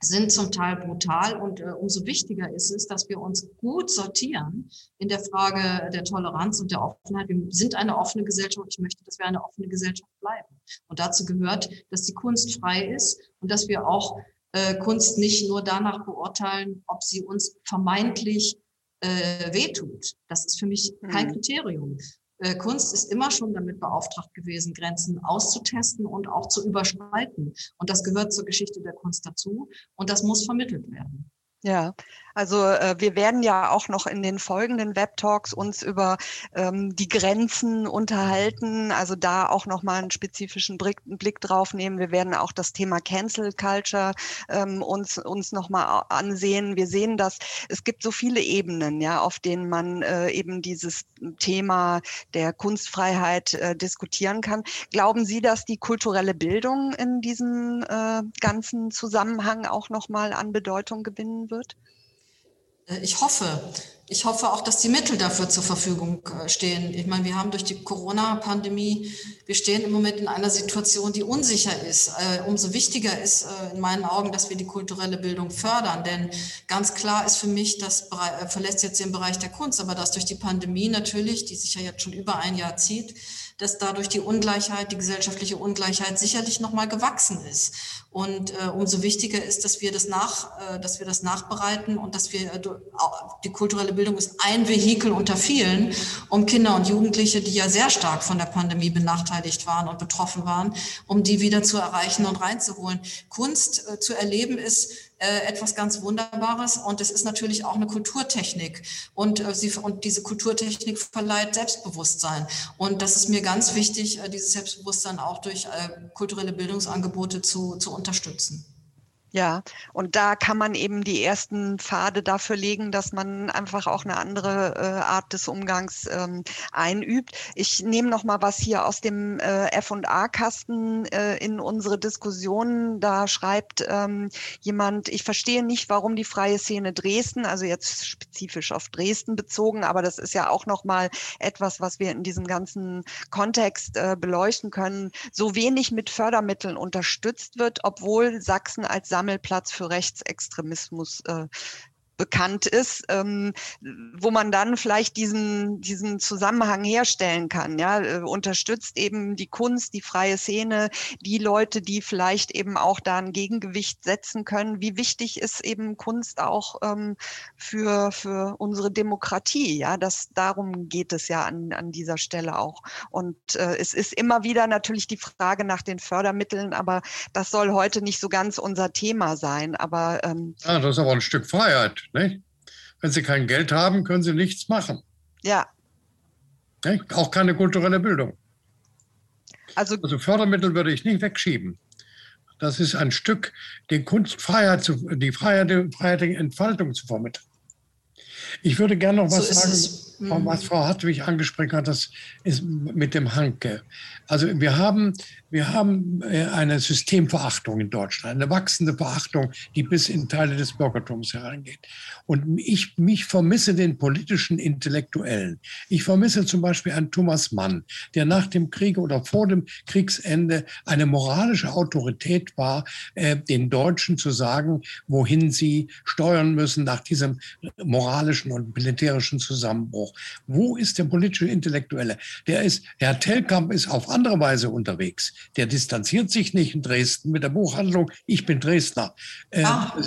sind zum Teil brutal und äh, umso wichtiger ist es, dass wir uns gut sortieren in der Frage der Toleranz und der Offenheit. Wir sind eine offene Gesellschaft. Ich möchte, dass wir eine offene Gesellschaft bleiben. Und dazu gehört, dass die Kunst frei ist und dass wir auch äh, Kunst nicht nur danach beurteilen, ob sie uns vermeintlich äh, wehtut. Das ist für mich kein mhm. Kriterium. Äh, Kunst ist immer schon damit beauftragt gewesen, Grenzen auszutesten und auch zu überschreiten. Und das gehört zur Geschichte der Kunst dazu und das muss vermittelt werden. Ja, also äh, wir werden ja auch noch in den folgenden Web-Talks uns über ähm, die Grenzen unterhalten, also da auch nochmal einen spezifischen Blick, Blick, drauf nehmen. Wir werden auch das Thema Cancel Culture ähm, uns, uns nochmal ansehen. Wir sehen, dass es gibt so viele Ebenen, ja, auf denen man äh, eben dieses Thema der Kunstfreiheit äh, diskutieren kann. Glauben Sie, dass die kulturelle Bildung in diesem äh, ganzen Zusammenhang auch nochmal an Bedeutung gewinnen wird? Wird? Äh, ich hoffe. Ich hoffe auch, dass die Mittel dafür zur Verfügung äh, stehen. Ich meine, wir haben durch die Corona-Pandemie, wir stehen im Moment in einer Situation, die unsicher ist. Äh, umso wichtiger ist in meinen Augen, dass wir die kulturelle Bildung fördern. Denn ganz klar ist für mich, das verlässt jetzt den Bereich der Kunst, aber dass durch die Pandemie natürlich, die sich ja jetzt schon über ein Jahr zieht, dass dadurch die Ungleichheit, die gesellschaftliche Ungleichheit sicherlich nochmal gewachsen ist. Und äh, umso wichtiger ist, dass wir das nach, äh, dass wir das nachbereiten und dass wir äh, die kulturelle Bildung ist ein Vehikel unter vielen, um Kinder und Jugendliche, die ja sehr stark von der Pandemie benachteiligt waren und betroffen waren, um die wieder zu erreichen und reinzuholen. Kunst äh, zu erleben ist äh, etwas ganz Wunderbares. Und es ist natürlich auch eine Kulturtechnik. Und, äh, sie, und diese Kulturtechnik verleiht Selbstbewusstsein. Und das ist mir ganz wichtig, äh, dieses Selbstbewusstsein auch durch äh, kulturelle Bildungsangebote zu, zu unterstützen. Ja, und da kann man eben die ersten Pfade dafür legen, dass man einfach auch eine andere äh, Art des Umgangs ähm, einübt. Ich nehme noch mal was hier aus dem äh, F&A-Kasten äh, in unsere Diskussion. Da schreibt ähm, jemand, ich verstehe nicht, warum die freie Szene Dresden, also jetzt spezifisch auf Dresden bezogen, aber das ist ja auch noch mal etwas, was wir in diesem ganzen Kontext äh, beleuchten können, so wenig mit Fördermitteln unterstützt wird, obwohl Sachsen als Sammelplatz für Rechtsextremismus äh, bekannt ist, ähm, wo man dann vielleicht diesen, diesen Zusammenhang herstellen kann. Ja, äh, unterstützt eben die Kunst, die freie Szene, die Leute, die vielleicht eben auch da ein Gegengewicht setzen können. Wie wichtig ist eben Kunst auch ähm, für, für unsere Demokratie? Ja, das, darum geht es ja an, an dieser Stelle auch. Und äh, es ist immer wieder natürlich die Frage nach den Fördermitteln, aber das soll heute nicht so ganz unser Thema sein. Aber ähm, ja, das ist aber ein Stück Freiheit. Nicht? Wenn Sie kein Geld haben, können Sie nichts machen. Ja. Nicht? Auch keine kulturelle Bildung. Also, also Fördermittel würde ich nicht wegschieben. Das ist ein Stück, die Kunstfreiheit, zu, die Freiheit, die Freiheit der Entfaltung zu vermitteln. Ich würde gerne noch was so sagen. Mhm. Was Frau Hartwig angesprochen hat, das ist mit dem Hanke. Also wir haben, wir haben äh, eine Systemverachtung in Deutschland, eine wachsende Verachtung, die bis in Teile des Bürgertums hereingeht. Und ich mich vermisse den politischen Intellektuellen. Ich vermisse zum Beispiel einen Thomas Mann, der nach dem Krieg oder vor dem Kriegsende eine moralische Autorität war, äh, den Deutschen zu sagen, wohin sie steuern müssen nach diesem moralischen und militärischen Zusammenbruch auch. Wo ist der politische Intellektuelle? Der ist, Herr Tellkamp ist auf andere Weise unterwegs. Der distanziert sich nicht in Dresden mit der Buchhandlung, ich bin Dresdner. Äh, ah.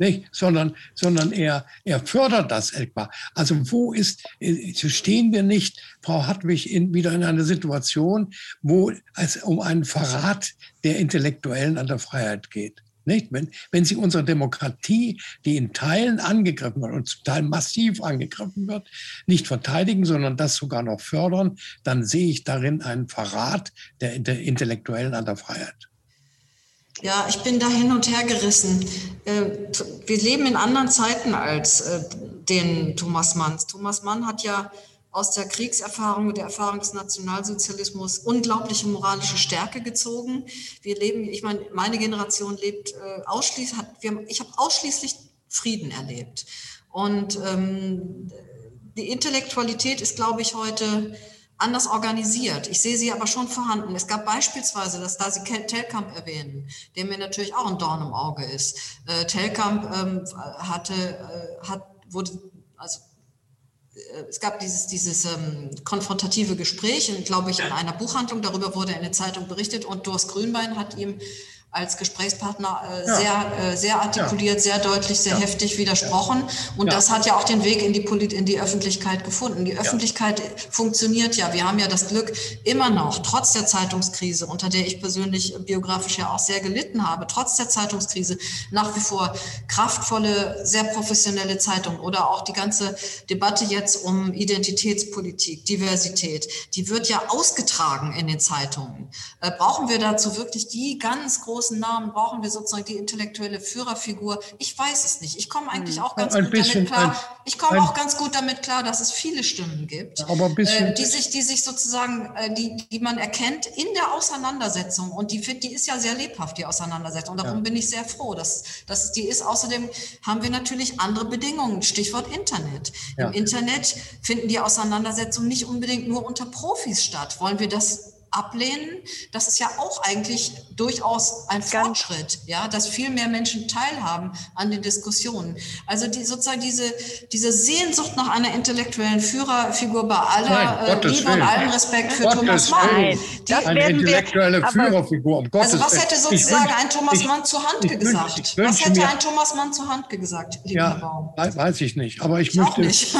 Nicht, sondern, sondern er, er fördert das etwa. Also wo ist, äh, stehen wir nicht, Frau Hartwig, in, wieder in einer Situation, wo es um einen Verrat der Intellektuellen an der Freiheit geht? Nicht? Wenn, wenn Sie unsere Demokratie, die in Teilen angegriffen wird und zum Teil massiv angegriffen wird, nicht verteidigen, sondern das sogar noch fördern, dann sehe ich darin einen Verrat der, der Intellektuellen an der Freiheit. Ja, ich bin da hin und her gerissen. Äh, wir leben in anderen Zeiten als äh, den Thomas Manns. Thomas Mann hat ja aus der Kriegserfahrung und der Erfahrung des Nationalsozialismus unglaubliche moralische Stärke gezogen. Wir leben, ich meine, meine Generation lebt äh, ausschließlich, hat, wir, ich habe ausschließlich Frieden erlebt. Und ähm, die Intellektualität ist, glaube ich, heute anders organisiert. Ich sehe sie aber schon vorhanden. Es gab beispielsweise, dass da Sie Telkamp erwähnen, der mir natürlich auch ein Dorn im Auge ist. Äh, Telkamp ähm, hatte, äh, hat, wurde, also es gab dieses, dieses ähm, konfrontative Gespräch, glaube ich, in einer Buchhandlung. Darüber wurde in der Zeitung berichtet und Doris Grünbein hat ihm als Gesprächspartner äh, ja. sehr, äh, sehr artikuliert, ja. sehr deutlich, sehr ja. heftig widersprochen. Und das hat ja auch den Weg in die, Polit in die Öffentlichkeit gefunden. Die Öffentlichkeit funktioniert ja. Wir haben ja das Glück, immer noch, trotz der Zeitungskrise, unter der ich persönlich biografisch ja auch sehr gelitten habe, trotz der Zeitungskrise nach wie vor kraftvolle, sehr professionelle Zeitungen oder auch die ganze Debatte jetzt um Identitätspolitik, Diversität, die wird ja ausgetragen in den Zeitungen. Äh, brauchen wir dazu wirklich die ganz große großen Namen brauchen wir sozusagen die intellektuelle Führerfigur? Ich weiß es nicht. Ich komme eigentlich hm. auch ganz ein gut bisschen, damit klar. ich komme auch ganz gut damit klar, dass es viele Stimmen gibt, bisschen, äh, die sich, die sich sozusagen, äh, die, die man erkennt in der Auseinandersetzung. Und die, die ist ja sehr lebhaft, die Auseinandersetzung. Und darum ja. bin ich sehr froh, dass, dass die ist. Außerdem haben wir natürlich andere Bedingungen. Stichwort Internet. Ja. Im Internet finden die Auseinandersetzungen nicht unbedingt nur unter Profis statt. Wollen wir das ablehnen. Das ist ja auch eigentlich durchaus ein Ganz Fortschritt, ja, dass viel mehr Menschen teilhaben an den Diskussionen. Also die, sozusagen diese, diese Sehnsucht nach einer intellektuellen Führerfigur bei aller Nein, äh, Liebe und allem Respekt für Gottes Thomas Mann. Die, eine intellektuelle wir, Führerfigur, um Gottes Also was hätte sozusagen wünsch, ein Thomas Mann zur Handke gesagt? Wünsch, was hätte mir, ein Thomas Mann zur Handke gesagt, lieber ja, Baum? Weiß ich nicht, aber ich, ich möchte, ich,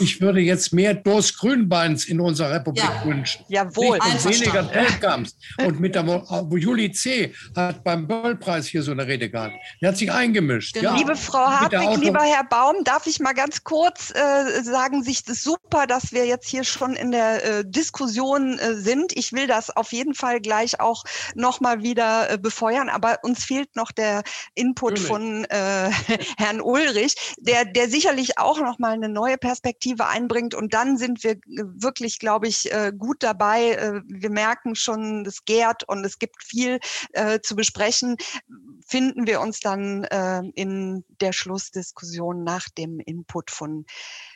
ich, würde jetzt mehr Dos Grünbeins in unserer Republik ja. wünschen. Jawohl. Nicht weniger Telkamps. Und mit der Juli C. hat beim Böll-Preis hier so eine Rede gehalten. Die hat sich eingemischt. Genau. Ja. Liebe Frau Hartwig, lieber Herr Baum, darf ich mal ganz kurz äh, sagen, sich das super, dass wir jetzt hier schon in der äh, Diskussion äh, sind. Ich will das auf jeden Fall gleich auch nochmal wieder äh, befeuern, aber uns fehlt noch der Input Natürlich. von äh, Herrn Ulrich, der, der sicherlich auch nochmal eine neue Perspektive einbringt. Und dann sind wir wirklich, glaube ich, äh, gut dabei. Wir merken schon, es gärt und es gibt viel äh, zu besprechen, finden wir uns dann äh, in der Schlussdiskussion nach dem Input von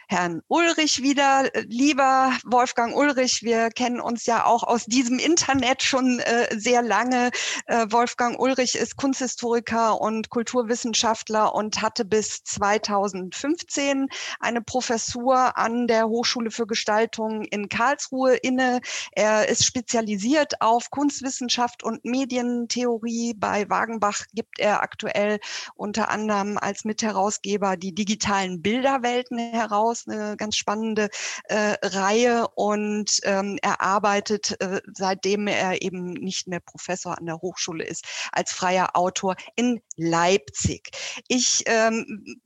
Herrn Ulrich wieder. Lieber Wolfgang Ulrich, wir kennen uns ja auch aus diesem Internet schon äh, sehr lange. Äh, Wolfgang Ulrich ist Kunsthistoriker und Kulturwissenschaftler und hatte bis 2015 eine Professur an der Hochschule für Gestaltung in Karlsruhe inne. Er ist spezialisiert auf Kunstwissenschaft und Medientheorie. Bei Wagenbach gibt er aktuell unter anderem als Mitherausgeber die digitalen Bilderwelten heraus, eine ganz spannende äh, Reihe und ähm, er arbeitet, äh, seitdem er eben nicht mehr Professor an der Hochschule ist, als freier Autor in Leipzig. Ich ähm,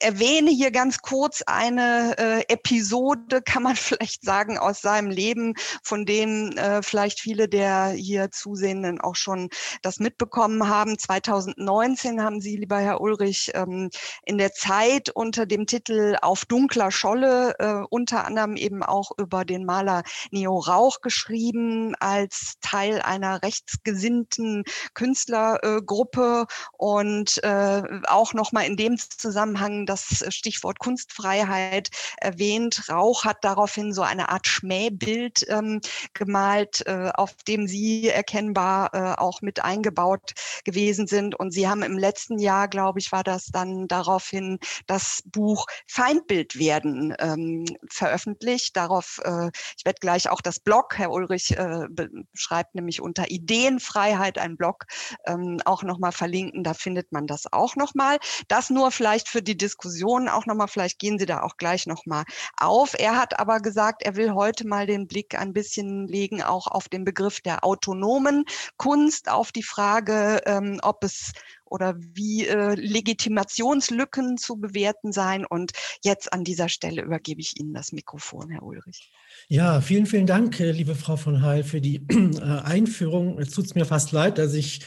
erwähne hier ganz kurz eine äh, Episode, kann man vielleicht sagen, aus seinem Leben, von dem äh, vielleicht viele der hier Zusehenden auch schon das mitbekommen haben. 2019 haben Sie, lieber Herr Ulrich, ähm, in der Zeit unter dem Titel Auf dunkler Scholle äh, unter anderem eben auch über den Maler Neo Rauch geschrieben als Teil einer rechtsgesinnten Künstlergruppe und äh, auch nochmal in dem Zusammenhang das Stichwort Kunstfreiheit erwähnt. Rauch hat daraufhin so eine Art Schmähbild ähm, gemalt, äh, auf dem Sie erkennbar äh, auch mit eingebaut gewesen sind. Und Sie haben im letzten Jahr, glaube ich, war das dann daraufhin das Buch Feindbild werden ähm, veröffentlicht. Darauf, äh, ich werde gleich auch das Blog, Herr Ulrich äh, schreibt nämlich unter Ideenfreiheit ein Blog, ähm, auch nochmal verlinken. Da findet man das auch nochmal. Das nur vielleicht für die Diskussionen auch nochmal, vielleicht gehen Sie da auch gleich nochmal auf. Er hat aber gesagt, er will heute mal den Blick ein bisschen legen, auch auf den Begriff der autonomen Kunst, auf die Frage, ähm, ob es oder wie äh, Legitimationslücken zu bewerten sein. Und jetzt an dieser Stelle übergebe ich Ihnen das Mikrofon, Herr Ulrich. Ja, vielen, vielen Dank, äh, liebe Frau von Heil, für die äh, Einführung. Es tut mir fast leid, dass ich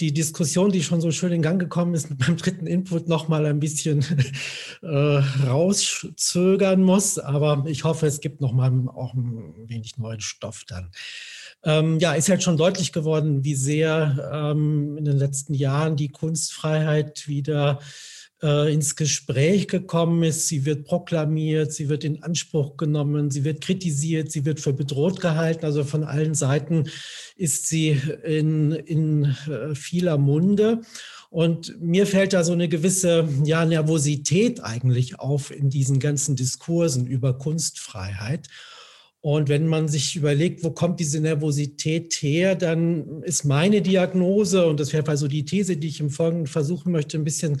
die Diskussion, die schon so schön in Gang gekommen ist, mit meinem dritten Input noch mal ein bisschen äh, rauszögern muss. Aber ich hoffe, es gibt noch mal auch ein wenig neuen Stoff dann. Ähm, ja, ist halt schon deutlich geworden, wie sehr ähm, in den letzten Jahren die Kunstfreiheit wieder äh, ins Gespräch gekommen ist. Sie wird proklamiert, sie wird in Anspruch genommen, sie wird kritisiert, sie wird für bedroht gehalten. Also von allen Seiten ist sie in, in äh, vieler Munde. Und mir fällt da so eine gewisse ja, Nervosität eigentlich auf in diesen ganzen Diskursen über Kunstfreiheit. Und wenn man sich überlegt, wo kommt diese Nervosität her, dann ist meine Diagnose, und das wäre also die These, die ich im Folgenden versuchen möchte, ein bisschen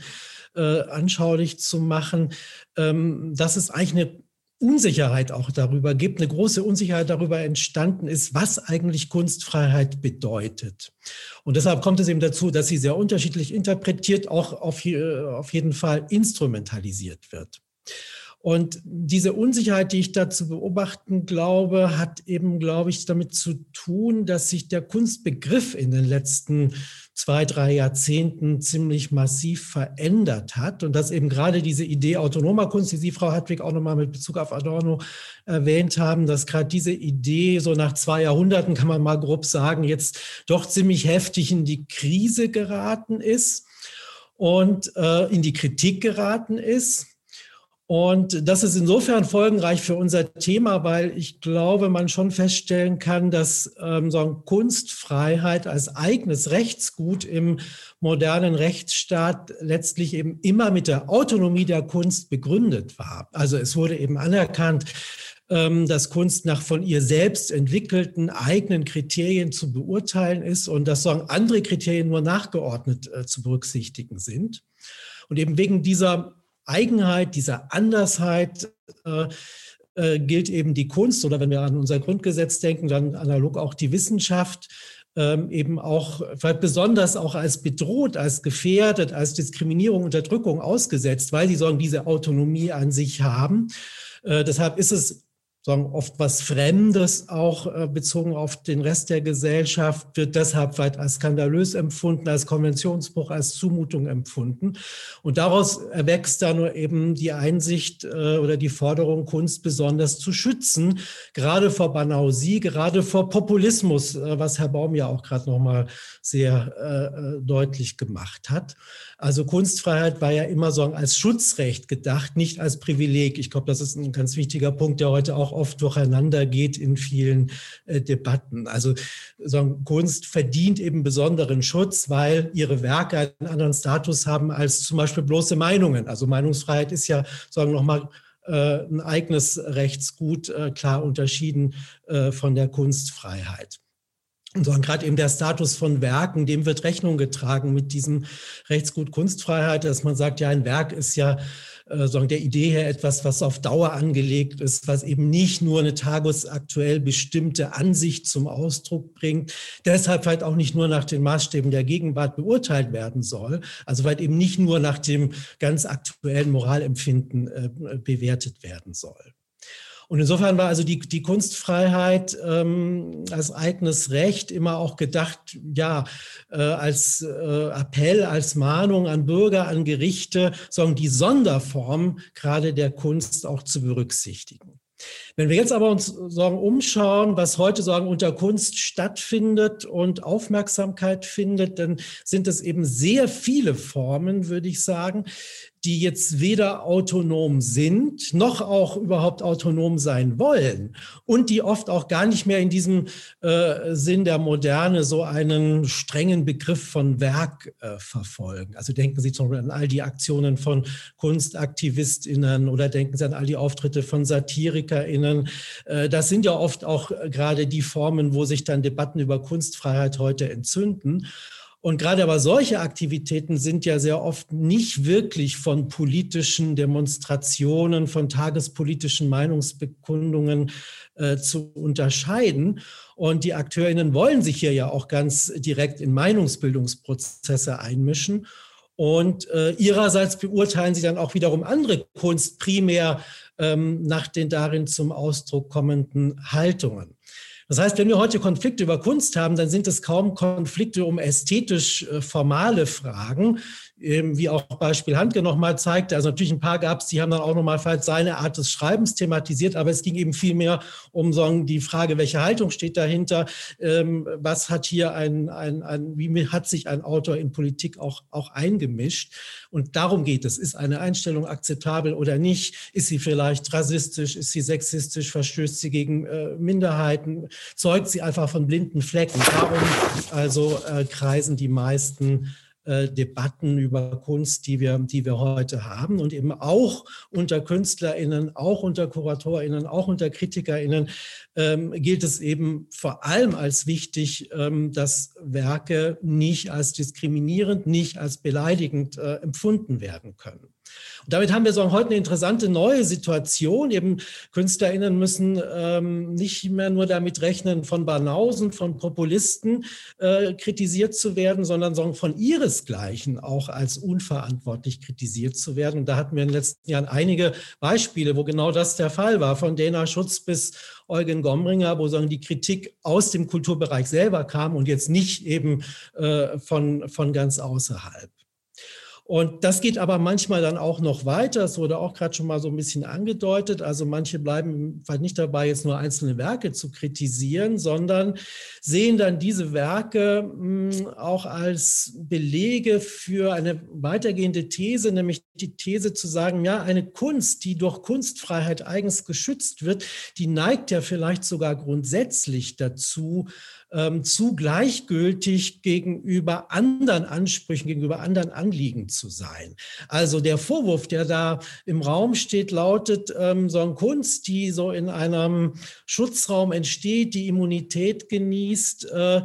äh, anschaulich zu machen, ähm, dass es eigentlich eine Unsicherheit auch darüber gibt, eine große Unsicherheit darüber entstanden ist, was eigentlich Kunstfreiheit bedeutet. Und deshalb kommt es eben dazu, dass sie sehr unterschiedlich interpretiert, auch auf, auf jeden Fall instrumentalisiert wird. Und diese Unsicherheit, die ich da zu beobachten glaube, hat eben, glaube ich, damit zu tun, dass sich der Kunstbegriff in den letzten zwei, drei Jahrzehnten ziemlich massiv verändert hat und dass eben gerade diese Idee autonomer Kunst, die Sie, Frau Hartwig, auch nochmal mit Bezug auf Adorno erwähnt haben, dass gerade diese Idee so nach zwei Jahrhunderten, kann man mal grob sagen, jetzt doch ziemlich heftig in die Krise geraten ist und äh, in die Kritik geraten ist. Und das ist insofern folgenreich für unser Thema, weil ich glaube, man schon feststellen kann, dass ähm, so Kunstfreiheit als eigenes Rechtsgut im modernen Rechtsstaat letztlich eben immer mit der Autonomie der Kunst begründet war. Also es wurde eben anerkannt, ähm, dass Kunst nach von ihr selbst entwickelten eigenen Kriterien zu beurteilen ist und dass so andere Kriterien nur nachgeordnet äh, zu berücksichtigen sind. Und eben wegen dieser Eigenheit, dieser Andersheit äh, äh, gilt eben die Kunst oder wenn wir an unser Grundgesetz denken, dann analog auch die Wissenschaft ähm, eben auch besonders auch als bedroht, als gefährdet, als Diskriminierung, Unterdrückung ausgesetzt, weil sie sagen, diese Autonomie an sich haben. Äh, deshalb ist es sagen, oft was Fremdes auch äh, bezogen auf den Rest der Gesellschaft, wird deshalb weit als skandalös empfunden, als Konventionsbruch, als Zumutung empfunden. Und daraus erwächst dann nur eben die Einsicht äh, oder die Forderung, Kunst besonders zu schützen, gerade vor Banausie, gerade vor Populismus, äh, was Herr Baum ja auch gerade nochmal sehr deutlich gemacht hat. Also Kunstfreiheit war ja immer so als Schutzrecht gedacht, nicht als Privileg. Ich glaube, das ist ein ganz wichtiger Punkt, der heute auch oft durcheinander geht in vielen äh, Debatten. Also so Kunst verdient eben besonderen Schutz, weil ihre Werke einen anderen Status haben als zum Beispiel bloße Meinungen. Also Meinungsfreiheit ist ja sagen nochmal äh, ein eigenes Rechtsgut, äh, klar unterschieden äh, von der Kunstfreiheit sondern gerade eben der Status von Werken, dem wird Rechnung getragen mit diesem Rechtsgut Kunstfreiheit, dass man sagt, ja, ein Werk ist ja äh, sagen der Idee her etwas, was auf Dauer angelegt ist, was eben nicht nur eine tagesaktuell bestimmte Ansicht zum Ausdruck bringt, deshalb halt auch nicht nur nach den Maßstäben der Gegenwart beurteilt werden soll, also weil eben nicht nur nach dem ganz aktuellen Moralempfinden äh, bewertet werden soll. Und insofern war also die, die Kunstfreiheit ähm, als eigenes Recht immer auch gedacht, ja, äh, als äh, Appell, als Mahnung an Bürger, an Gerichte, sondern die Sonderform gerade der Kunst auch zu berücksichtigen. Wenn wir jetzt aber uns sagen, umschauen, was heute sagen unter Kunst stattfindet und Aufmerksamkeit findet, dann sind es eben sehr viele Formen, würde ich sagen, die jetzt weder autonom sind, noch auch überhaupt autonom sein wollen und die oft auch gar nicht mehr in diesem äh, Sinn der Moderne so einen strengen Begriff von Werk äh, verfolgen. Also denken Sie zum Beispiel an all die Aktionen von KunstaktivistInnen oder denken Sie an all die Auftritte von SatirikerInnen. Äh, das sind ja oft auch gerade die Formen, wo sich dann Debatten über Kunstfreiheit heute entzünden. Und gerade aber solche Aktivitäten sind ja sehr oft nicht wirklich von politischen Demonstrationen, von tagespolitischen Meinungsbekundungen äh, zu unterscheiden. Und die Akteurinnen wollen sich hier ja auch ganz direkt in Meinungsbildungsprozesse einmischen. Und äh, ihrerseits beurteilen sie dann auch wiederum andere Kunst primär ähm, nach den darin zum Ausdruck kommenden Haltungen. Das heißt, wenn wir heute Konflikte über Kunst haben, dann sind es kaum Konflikte um ästhetisch äh, formale Fragen, wie auch Beispiel Handke nochmal zeigte, also natürlich ein paar gab es, die haben dann auch nochmal seine Art des Schreibens thematisiert, aber es ging eben viel mehr um so die Frage, welche Haltung steht dahinter, ähm, was hat hier ein, ein, ein, wie hat sich ein Autor in Politik auch, auch eingemischt. Und darum geht es. Ist eine Einstellung akzeptabel oder nicht? Ist sie vielleicht rassistisch? Ist sie sexistisch? Verstößt sie gegen äh, Minderheiten? Zeugt sie einfach von blinden Flecken? Darum also äh, kreisen die meisten äh, Debatten über Kunst, die wir, die wir heute haben und eben auch unter KünstlerInnen, auch unter KuratorInnen, auch unter KritikerInnen ähm, gilt es eben vor allem als wichtig, ähm, dass Werke nicht als diskriminierend, nicht als beleidigend äh, empfunden werden können. Damit haben wir so heute eine interessante neue Situation. Eben KünstlerInnen müssen ähm, nicht mehr nur damit rechnen, von Banausen, von Populisten äh, kritisiert zu werden, sondern so von ihresgleichen auch als unverantwortlich kritisiert zu werden. Und da hatten wir in den letzten Jahren einige Beispiele, wo genau das der Fall war, von Dana Schutz bis Eugen Gomringer, wo sagen die Kritik aus dem Kulturbereich selber kam und jetzt nicht eben äh, von, von ganz außerhalb. Und das geht aber manchmal dann auch noch weiter. Das wurde auch gerade schon mal so ein bisschen angedeutet. Also manche bleiben vielleicht nicht dabei, jetzt nur einzelne Werke zu kritisieren, sondern sehen dann diese Werke hm, auch als Belege für eine weitergehende These, nämlich die These zu sagen, ja, eine Kunst, die durch Kunstfreiheit eigens geschützt wird, die neigt ja vielleicht sogar grundsätzlich dazu, ähm, zu gleichgültig gegenüber anderen Ansprüchen, gegenüber anderen Anliegen zu sein. Also der Vorwurf, der da im Raum steht, lautet, ähm, so eine Kunst, die so in einem Schutzraum entsteht, die Immunität genießt, äh,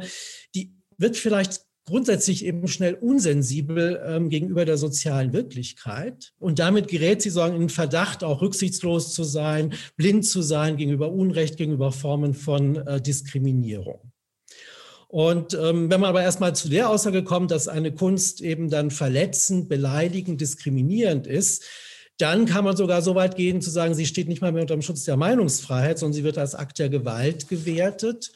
die wird vielleicht grundsätzlich eben schnell unsensibel ähm, gegenüber der sozialen Wirklichkeit. Und damit gerät sie sagen, in Verdacht, auch rücksichtslos zu sein, blind zu sein gegenüber Unrecht, gegenüber Formen von äh, Diskriminierung. Und ähm, wenn man aber erstmal zu der Aussage kommt, dass eine Kunst eben dann verletzend, beleidigend, diskriminierend ist, Dann kann man sogar so weit gehen zu sagen, sie steht nicht mal mehr unter dem Schutz der Meinungsfreiheit, sondern sie wird als Akt der Gewalt gewertet.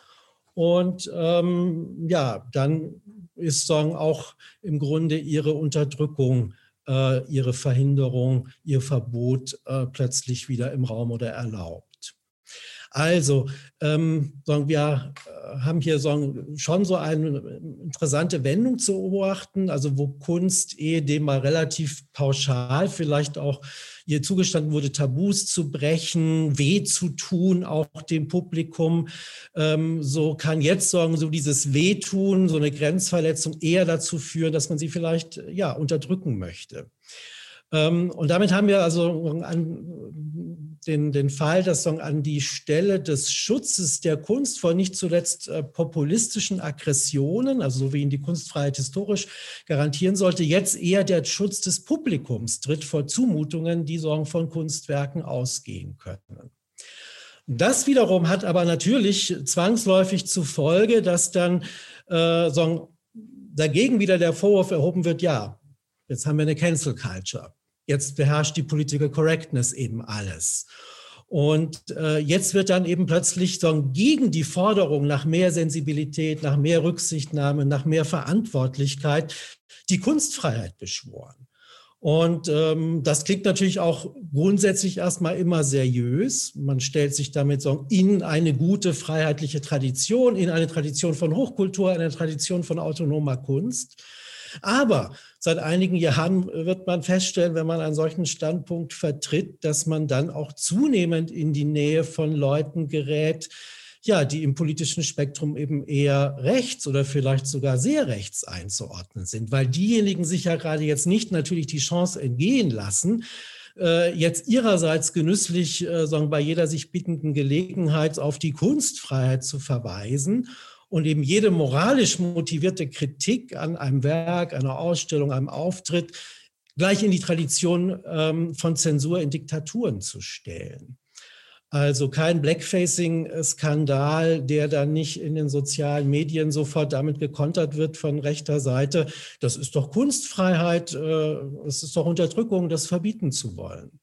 Und ähm, ja, dann ist sagen, auch im Grunde ihre Unterdrückung, äh, ihre Verhinderung, ihr Verbot äh, plötzlich wieder im Raum oder erlaubt. Also, ähm, wir äh, haben hier schon so eine interessante Wendung zu beobachten, also wo Kunst ehedem mal relativ pauschal vielleicht auch ihr zugestanden wurde, Tabus zu brechen, weh zu tun, auch dem Publikum. Ähm, so kann jetzt sagen, so dieses Wehtun, so eine Grenzverletzung eher dazu führen, dass man sie vielleicht ja unterdrücken möchte. Ähm, und damit haben wir also an den, den Fall, dass an die Stelle des Schutzes der Kunst vor nicht zuletzt äh, populistischen Aggressionen, also so wie ihn die Kunstfreiheit historisch garantieren sollte, jetzt eher der Schutz des Publikums tritt vor Zumutungen, die Sorgen von Kunstwerken ausgehen können. Das wiederum hat aber natürlich zwangsläufig zur Folge, dass dann äh, so dagegen wieder der Vorwurf erhoben wird, ja, jetzt haben wir eine Cancel Culture. Jetzt beherrscht die Political Correctness eben alles. Und äh, jetzt wird dann eben plötzlich so gegen die Forderung nach mehr Sensibilität, nach mehr Rücksichtnahme, nach mehr Verantwortlichkeit die Kunstfreiheit beschworen. Und ähm, das klingt natürlich auch grundsätzlich erstmal immer seriös. Man stellt sich damit so in eine gute freiheitliche Tradition, in eine Tradition von Hochkultur, eine Tradition von autonomer Kunst. Aber seit einigen Jahren wird man feststellen, wenn man einen solchen Standpunkt vertritt, dass man dann auch zunehmend in die Nähe von Leuten gerät, ja, die im politischen Spektrum eben eher rechts oder vielleicht sogar sehr rechts einzuordnen sind, weil diejenigen sich ja gerade jetzt nicht natürlich die Chance entgehen lassen, äh, jetzt ihrerseits genüsslich äh, sagen, bei jeder sich bietenden Gelegenheit auf die Kunstfreiheit zu verweisen und eben jede moralisch motivierte Kritik an einem Werk, einer Ausstellung, einem Auftritt gleich in die Tradition ähm, von Zensur in Diktaturen zu stellen. Also kein Blackfacing-Skandal, der dann nicht in den sozialen Medien sofort damit gekontert wird von rechter Seite. Das ist doch Kunstfreiheit, äh, es ist doch Unterdrückung, das verbieten zu wollen.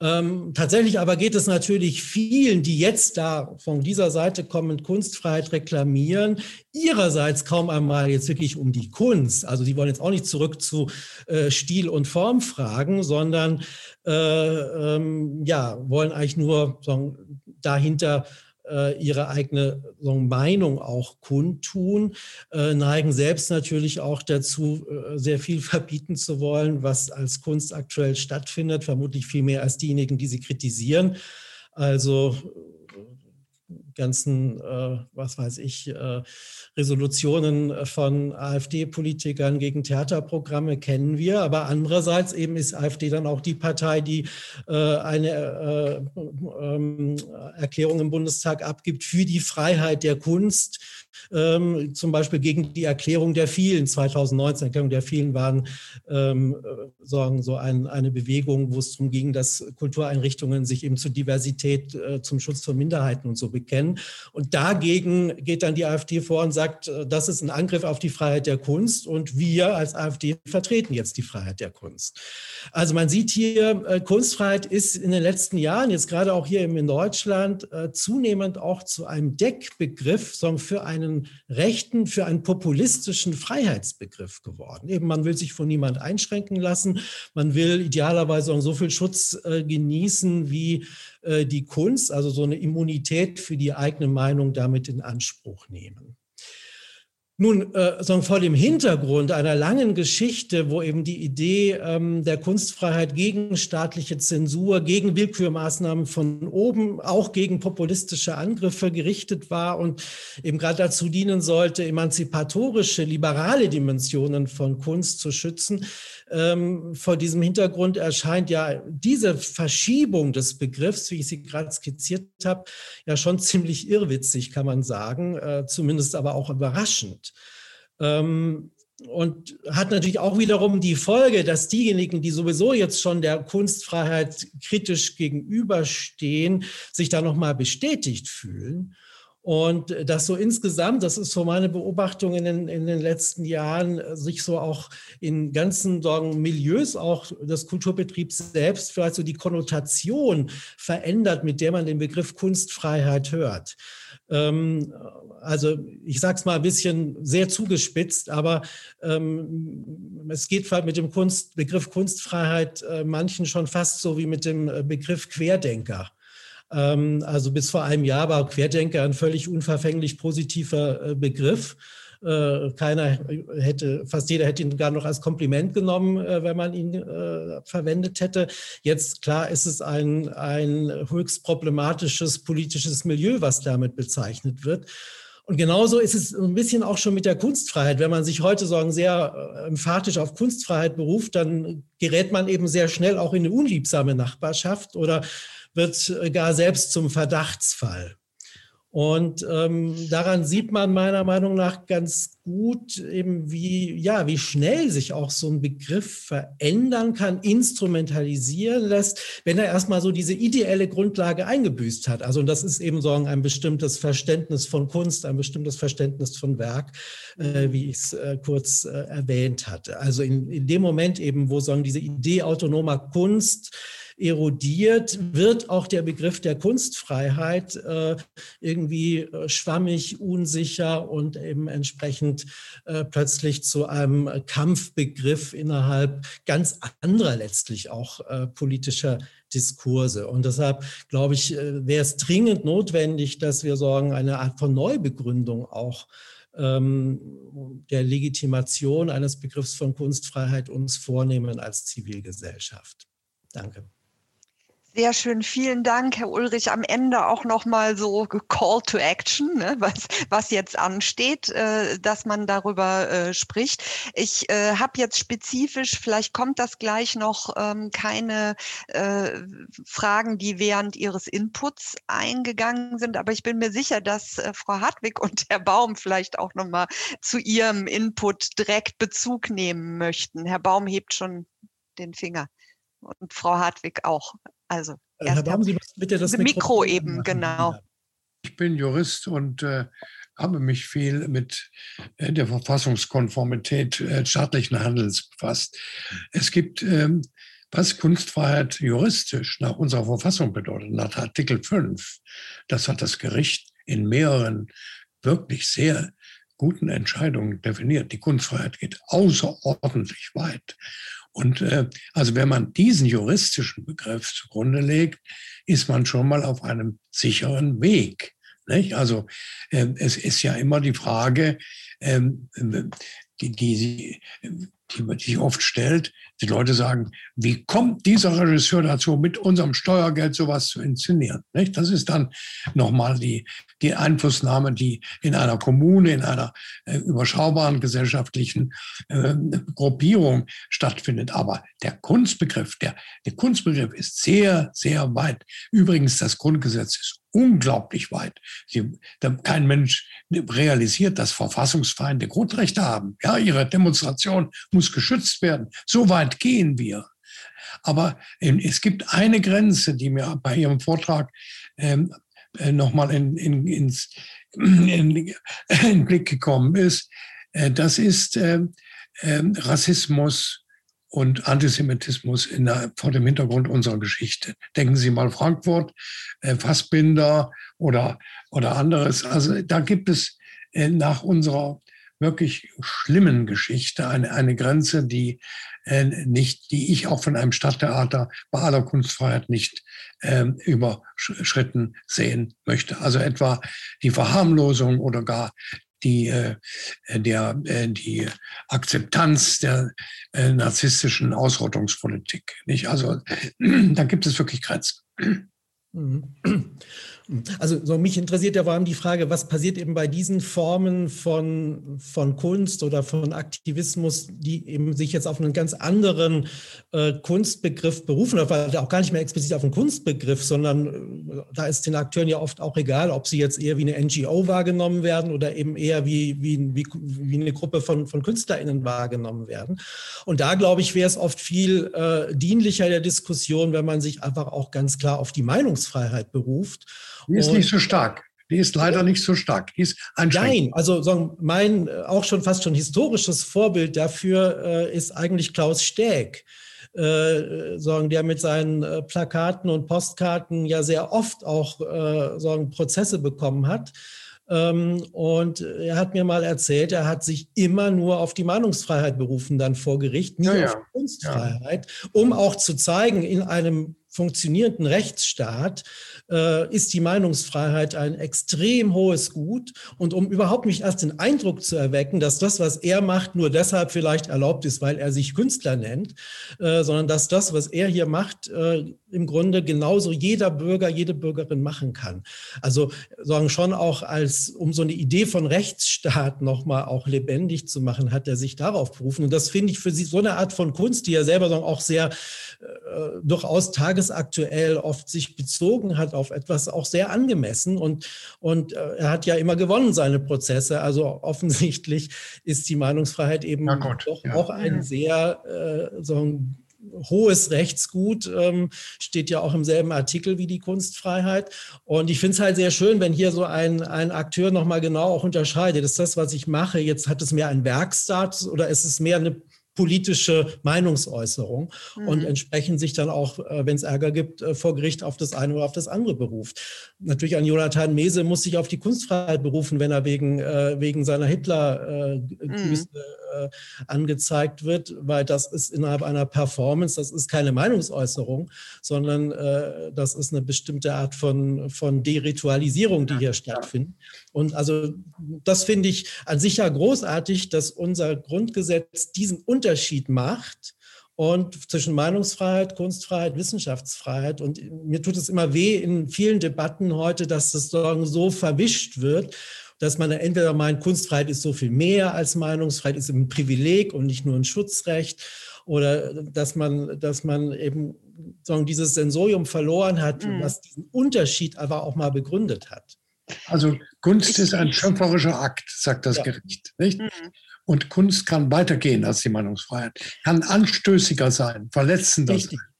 Ähm, tatsächlich aber geht es natürlich vielen, die jetzt da von dieser Seite kommen, Kunstfreiheit reklamieren, ihrerseits kaum einmal jetzt wirklich um die Kunst. Also die wollen jetzt auch nicht zurück zu äh, Stil und Form fragen, sondern äh, ähm, ja, wollen eigentlich nur sagen, dahinter äh, ihre eigene so, Meinung auch kundtun, äh, neigen selbst natürlich auch dazu, äh, sehr viel verbieten zu wollen, was als Kunst aktuell stattfindet, vermutlich viel mehr als diejenigen, die sie kritisieren. Also ganzen, äh, was weiß ich, äh, Resolutionen von AfD-Politikern gegen Theaterprogramme kennen wir. Aber andererseits eben ist AfD dann auch die Partei, die äh, eine äh, ähm, Erklärung im Bundestag abgibt für die Freiheit der Kunst ähm, zum Beispiel gegen die Erklärung der vielen 2019. Erklärung der vielen waren ähm, sagen, so ein, eine Bewegung, wo es darum ging, dass Kultureinrichtungen sich eben zur Diversität, äh, zum Schutz von Minderheiten und so bekennen. Und dagegen geht dann die AfD vor und sagt, äh, das ist ein Angriff auf die Freiheit der Kunst und wir als AfD vertreten jetzt die Freiheit der Kunst. Also man sieht hier, äh, Kunstfreiheit ist in den letzten Jahren, jetzt gerade auch hier in Deutschland, äh, zunehmend auch zu einem Deckbegriff sondern für eine einen rechten, für einen populistischen Freiheitsbegriff geworden. Eben, man will sich von niemand einschränken lassen, man will idealerweise auch so viel Schutz äh, genießen wie äh, die Kunst, also so eine Immunität für die eigene Meinung damit in Anspruch nehmen. Nun, äh, so vor dem Hintergrund einer langen Geschichte, wo eben die Idee ähm, der Kunstfreiheit gegen staatliche Zensur, gegen Willkürmaßnahmen von oben, auch gegen populistische Angriffe gerichtet war und eben gerade dazu dienen sollte, emanzipatorische, liberale Dimensionen von Kunst zu schützen, ähm, vor diesem Hintergrund erscheint ja diese Verschiebung des Begriffs, wie ich sie gerade skizziert habe, ja schon ziemlich irrwitzig, kann man sagen, äh, zumindest aber auch überraschend. Ähm, und hat natürlich auch wiederum die Folge, dass diejenigen, die sowieso jetzt schon der Kunstfreiheit kritisch gegenüberstehen, sich da nochmal bestätigt fühlen Und das so insgesamt, das ist so meine Beobachtung in den, in den letzten Jahren, sich so auch in ganzen sagen, Milieus auch des Kulturbetriebs selbst vielleicht so die Konnotation verändert, mit der man den Begriff Kunstfreiheit hört. Ähm, also ich sage es mal ein bisschen sehr zugespitzt, aber ähm, es geht mit dem Kunst, Begriff Kunstfreiheit äh, manchen schon fast so wie mit dem äh, Begriff Querdenker. Ähm, also bis vor einem Jahr war Querdenker ein völlig unverfänglich positiver äh, Begriff. Äh, keiner hätte, fast jeder hätte ihn gar noch als Kompliment genommen, äh, wenn man ihn verwendet hätte. Jetzt, klar, ist es ein, ein höchst problematisches politisches Milieu, was damit bezeichnet wird. Und genauso ist es ein bisschen auch schon mit der Kunstfreiheit. Wenn man sich heute sagen, sehr emphatisch auf Kunstfreiheit beruft, dann gerät man eben sehr schnell auch in eine unliebsame Nachbarschaft oder wird gar selbst zum Verdachtsfall. Und ähm, daran sieht man meiner Meinung nach ganz gut eben, wie, ja, wie schnell sich auch so ein Begriff verändern kann, instrumentalisieren lässt, wenn er erstmal so diese ideelle Grundlage eingebüßt hat. Also und das ist eben so ein bestimmtes Verständnis von Kunst, ein bestimmtes Verständnis von Werk, äh, wie ich es äh, kurz äh, erwähnt hatte. Also in, in dem Moment eben, wo so diese Idee autonomer Kunst erodiert, wird auch der Begriff der Kunstfreiheit äh, irgendwie äh, schwammig, unsicher und eben entsprechend äh, plötzlich zu einem Kampfbegriff innerhalb ganz anderer letztlich auch äh, politischer Diskurse. Und deshalb, glaube ich, äh, wäre es dringend notwendig, dass wir sagen, eine Art von Neubegründung auch ähm, der Legitimation eines Begriffs von Kunstfreiheit uns vornehmen als Zivilgesellschaft. Danke. Sehr schön, vielen Dank, Herr Ulrich. Am Ende auch nochmal so Call to Action, ne, was, was jetzt ansteht, äh, dass man darüber äh, spricht. Ich äh, habe jetzt spezifisch, vielleicht kommt das gleich noch, ähm, keine äh, Fragen, die während Ihres Inputs eingegangen sind, aber ich bin mir sicher, dass äh, Frau Hartwig und Herr Baum vielleicht auch nochmal zu Ihrem Input direkt Bezug nehmen möchten. Herr Baum hebt schon den Finger und Frau Hartwig auch. Also äh, Herr Baum, Sie bitte das Mikro, Mikro eben, machen. genau. Ich bin Jurist und äh, habe mich viel mit äh, der Verfassungskonformität äh, staatlichen Handels befasst. Es gibt, ähm, was Kunstfreiheit juristisch nach unserer Verfassung bedeutet, nach Artikel 5, das hat das Gericht in mehreren wirklich sehr guten Entscheidungen definiert. Die Kunstfreiheit geht außerordentlich weit. Und äh, also wenn man diesen juristischen Begriff zugrunde legt, ist man schon mal auf einem sicheren Weg. Nicht? Also äh, es ist ja immer die Frage, ähm, die, die, die man sich oft stellt. Die Leute sagen, wie kommt dieser Regisseur dazu, mit unserem Steuergeld sowas zu inszenieren? Nicht? Das ist dann nochmal die, die Einflussnahme, die in einer Kommune, in einer äh, überschaubaren gesellschaftlichen äh, Gruppierung stattfindet. Aber der Kunstbegriff, der, der Kunstbegriff ist sehr, sehr weit. Übrigens, das Grundgesetz ist unglaublich weit. Sie, kein Mensch realisiert, dass Verfassungsfeinde Grundrechte haben. Ja, ihre Demonstration muss geschützt werden. So weit gehen wir. Aber ähm, es gibt eine Grenze, die mir bei Ihrem Vortrag ähm, äh, nochmal in, in, ins, in, in den Blick gekommen ist. Äh, das ist äh, Rassismus und Antisemitismus der, vor dem Hintergrund unserer Geschichte. Denken Sie mal Frankfurt, äh, Fassbinder oder, oder anderes. Also da gibt es äh, nach unserer wirklich schlimmen Geschichte eine, eine Grenze, die äh, nicht, die ich auch von einem Stadttheater bei aller Kunstfreiheit nicht äh, überschritten sehen möchte. Also etwa die Verharmlosung oder gar die, äh, der, äh, die Akzeptanz der äh, narzisstischen Ausrottungspolitik. Nicht? Also da gibt es wirklich Grenzen. Also so mich interessiert ja vor allem die Frage, was passiert eben bei diesen Formen von, von Kunst oder von Aktivismus, die eben sich jetzt auf einen ganz anderen äh, Kunstbegriff berufen, oder auch gar nicht mehr explizit auf einen Kunstbegriff, sondern äh, da ist den Akteuren ja oft auch egal, ob sie jetzt eher wie eine NGO wahrgenommen werden oder eben eher wie, wie, wie, wie eine Gruppe von, von KünstlerInnen wahrgenommen werden. Und da, glaube ich, wäre es oft viel äh, dienlicher der Diskussion, wenn man sich einfach auch ganz klar auf die Meinungsfreiheit beruft die ist und, nicht so stark. Die ist leider nicht so stark. Die ist Nein, also mein äh, auch schon fast schon historisches Vorbild dafür äh, ist eigentlich Klaus Steg. Äh, sagen, der mit seinen äh, Plakaten und Postkarten ja sehr oft auch äh, sagen, Prozesse bekommen hat. Ähm, und er hat mir mal erzählt, er hat sich immer nur auf die Meinungsfreiheit berufen, dann vor Gericht, nie ja. auf Kunstfreiheit, ja. um auch zu zeigen, in einem funktionierenden Rechtsstaat äh, ist die Meinungsfreiheit ein extrem hohes Gut. Und um überhaupt nicht erst den Eindruck zu erwecken, dass das, was er macht, nur deshalb vielleicht erlaubt ist, weil er sich Künstler nennt, äh, sondern dass das, was er hier macht, äh, im Grunde genauso jeder Bürger, jede Bürgerin machen kann. Also sagen schon auch als, um so eine Idee von Rechtsstaat nochmal auch lebendig zu machen, hat er sich darauf berufen. Und das finde ich für sie so eine Art von Kunst, die er selber auch sehr äh, durchaus tagesaktuell oft sich bezogen hat auf etwas auch sehr angemessen. Und, und äh, er hat ja immer gewonnen, seine Prozesse. Also offensichtlich ist die Meinungsfreiheit eben doch ja. auch ein sehr äh, so ein hohes Rechtsgut, ähm, steht ja auch im selben Artikel wie die Kunstfreiheit. Und ich finde es halt sehr schön, wenn hier so ein, ein Akteur nochmal genau auch unterscheidet. Ist das, was ich mache, jetzt hat es mehr einen Werkstatus oder ist es mehr eine politische Meinungsäußerung mhm. und entsprechend sich dann auch, äh, wenn es Ärger gibt, äh, vor Gericht auf das eine oder auf das andere beruft. Natürlich ein Jonathan Mese muss sich auf die Kunstfreiheit berufen, wenn er wegen, äh, wegen seiner Hitler-Büste mhm. angezeigt wird, weil das ist innerhalb einer Performance, das ist keine Meinungsäußerung, sondern das ist eine bestimmte Art von, von Deritualisierung, die hier stattfindet. Und also das finde ich an sich ja großartig, dass unser Grundgesetz diesen Unterschied macht und zwischen Meinungsfreiheit, Kunstfreiheit, Wissenschaftsfreiheit. Und mir tut es immer weh in vielen Debatten heute, dass das so verwischt wird, dass man entweder meint, Kunstfreiheit ist so viel mehr als Meinungsfreiheit, ist ein Privileg und nicht nur ein Schutzrecht. Oder dass man, dass man eben sagen, dieses Sensorium verloren hat, mhm. was diesen Unterschied aber auch mal begründet hat. Also Kunst ist ein schöpferischer Akt, sagt das ja. Gericht. Nicht? Mhm. Und Kunst kann weitergehen als die Meinungsfreiheit, kann anstößiger sein, verletzender Richtig. sein.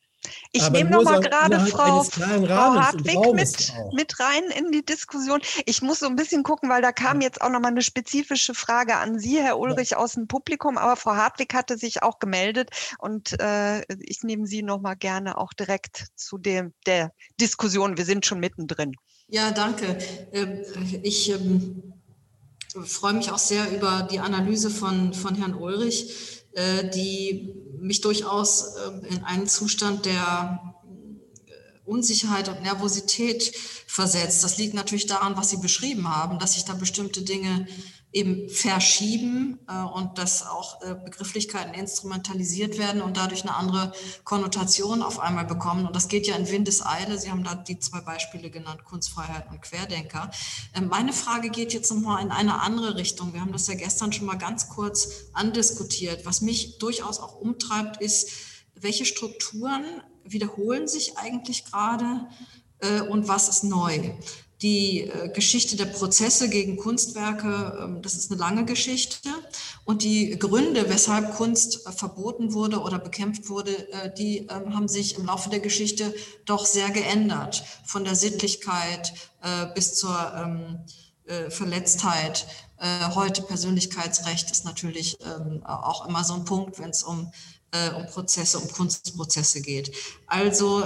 Ich nehme noch mal gerade Frau, Frau Hartwig mit, mit rein in die Diskussion. Ich muss so ein bisschen gucken, weil da kam jetzt auch noch mal eine spezifische Frage an Sie, Herr Ulrich, ja. aus dem Publikum. Aber Frau Hartwig hatte sich auch gemeldet und äh, ich nehme Sie noch mal gerne auch direkt zu dem, der Diskussion. Wir sind schon mittendrin. Ja, danke. Ähm, ich ähm, freue mich auch sehr über die Analyse von, von Herrn Ulrich, äh, die mich durchaus ähm, in einen Zustand der äh, Unsicherheit und Nervosität versetzt. Das liegt natürlich daran, was Sie beschrieben haben, dass sich da bestimmte Dinge eben verschieben äh, und dass auch äh, Begrifflichkeiten instrumentalisiert werden und dadurch eine andere Konnotation auf einmal bekommen. Und das geht ja in Windeseile. Sie haben da die zwei Beispiele genannt, Kunstfreiheit und Querdenker. Äh, meine Frage geht jetzt nochmal in eine andere Richtung. Wir haben das ja gestern schon mal ganz kurz andiskutiert. Was mich durchaus auch umtreibt, ist, welche Strukturen wiederholen sich eigentlich gerade äh, und was ist neu? die äh, Geschichte der Prozesse gegen Kunstwerke, ähm, das ist eine lange Geschichte. Und die Gründe, weshalb Kunst äh, verboten wurde oder bekämpft wurde, äh, die ähm, haben sich im Laufe der Geschichte doch sehr geändert. Von der Sittlichkeit bis zur ähm, Verletztheit. Heute Persönlichkeitsrecht ist natürlich auch immer so ein Punkt, wenn es um, um Prozesse, um Kunstprozesse geht. Also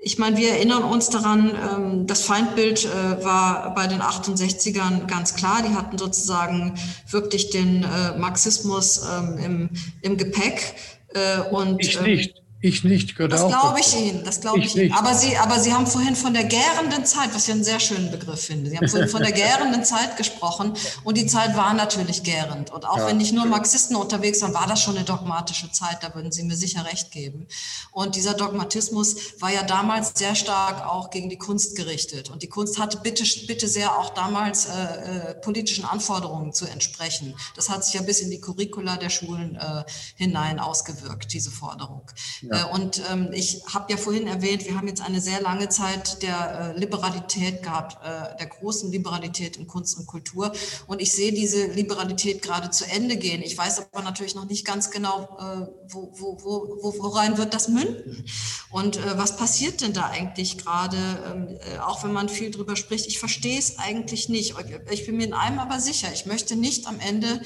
ich meine, wir erinnern uns daran, ähm, das Feindbild äh, war bei den 68ern ganz klar. Die hatten sozusagen wirklich den äh, Marxismus ähm, im, im Gepäck. Äh, und, ich nicht. Ich nicht, gehört Das glaube ich Ihnen, das glaube ich, ich Ihnen. Aber Sie, aber Sie haben vorhin von der gärenden Zeit, was ich einen sehr schönen Begriff finde. Sie haben vorhin von der gärenden Zeit gesprochen und die Zeit war natürlich gärend. Und auch ja. wenn nicht nur Marxisten unterwegs waren, war das schon eine dogmatische Zeit, da würden Sie mir sicher recht geben. Und dieser Dogmatismus war ja damals sehr stark auch gegen die Kunst gerichtet. Und die Kunst hatte bitte, bitte sehr auch damals äh, äh, politischen Anforderungen zu entsprechen. Das hat sich ja bis in die Curricula der Schulen äh, hinein ausgewirkt, diese Forderung. Ja. Äh, und ähm, ich habe ja vorhin erwähnt, wir haben jetzt eine sehr lange Zeit der äh, Liberalität gehabt, äh, der großen Liberalität in Kunst und Kultur. Und ich sehe diese Liberalität gerade zu Ende gehen. Ich weiß aber natürlich noch nicht ganz genau, äh, wo, wo, wo, worein wird das münden. Und äh, was passiert denn da eigentlich gerade, ähm, äh, auch wenn man viel drüber spricht? Ich verstehe es eigentlich nicht. Ich bin mir in einem aber sicher. Ich möchte nicht am Ende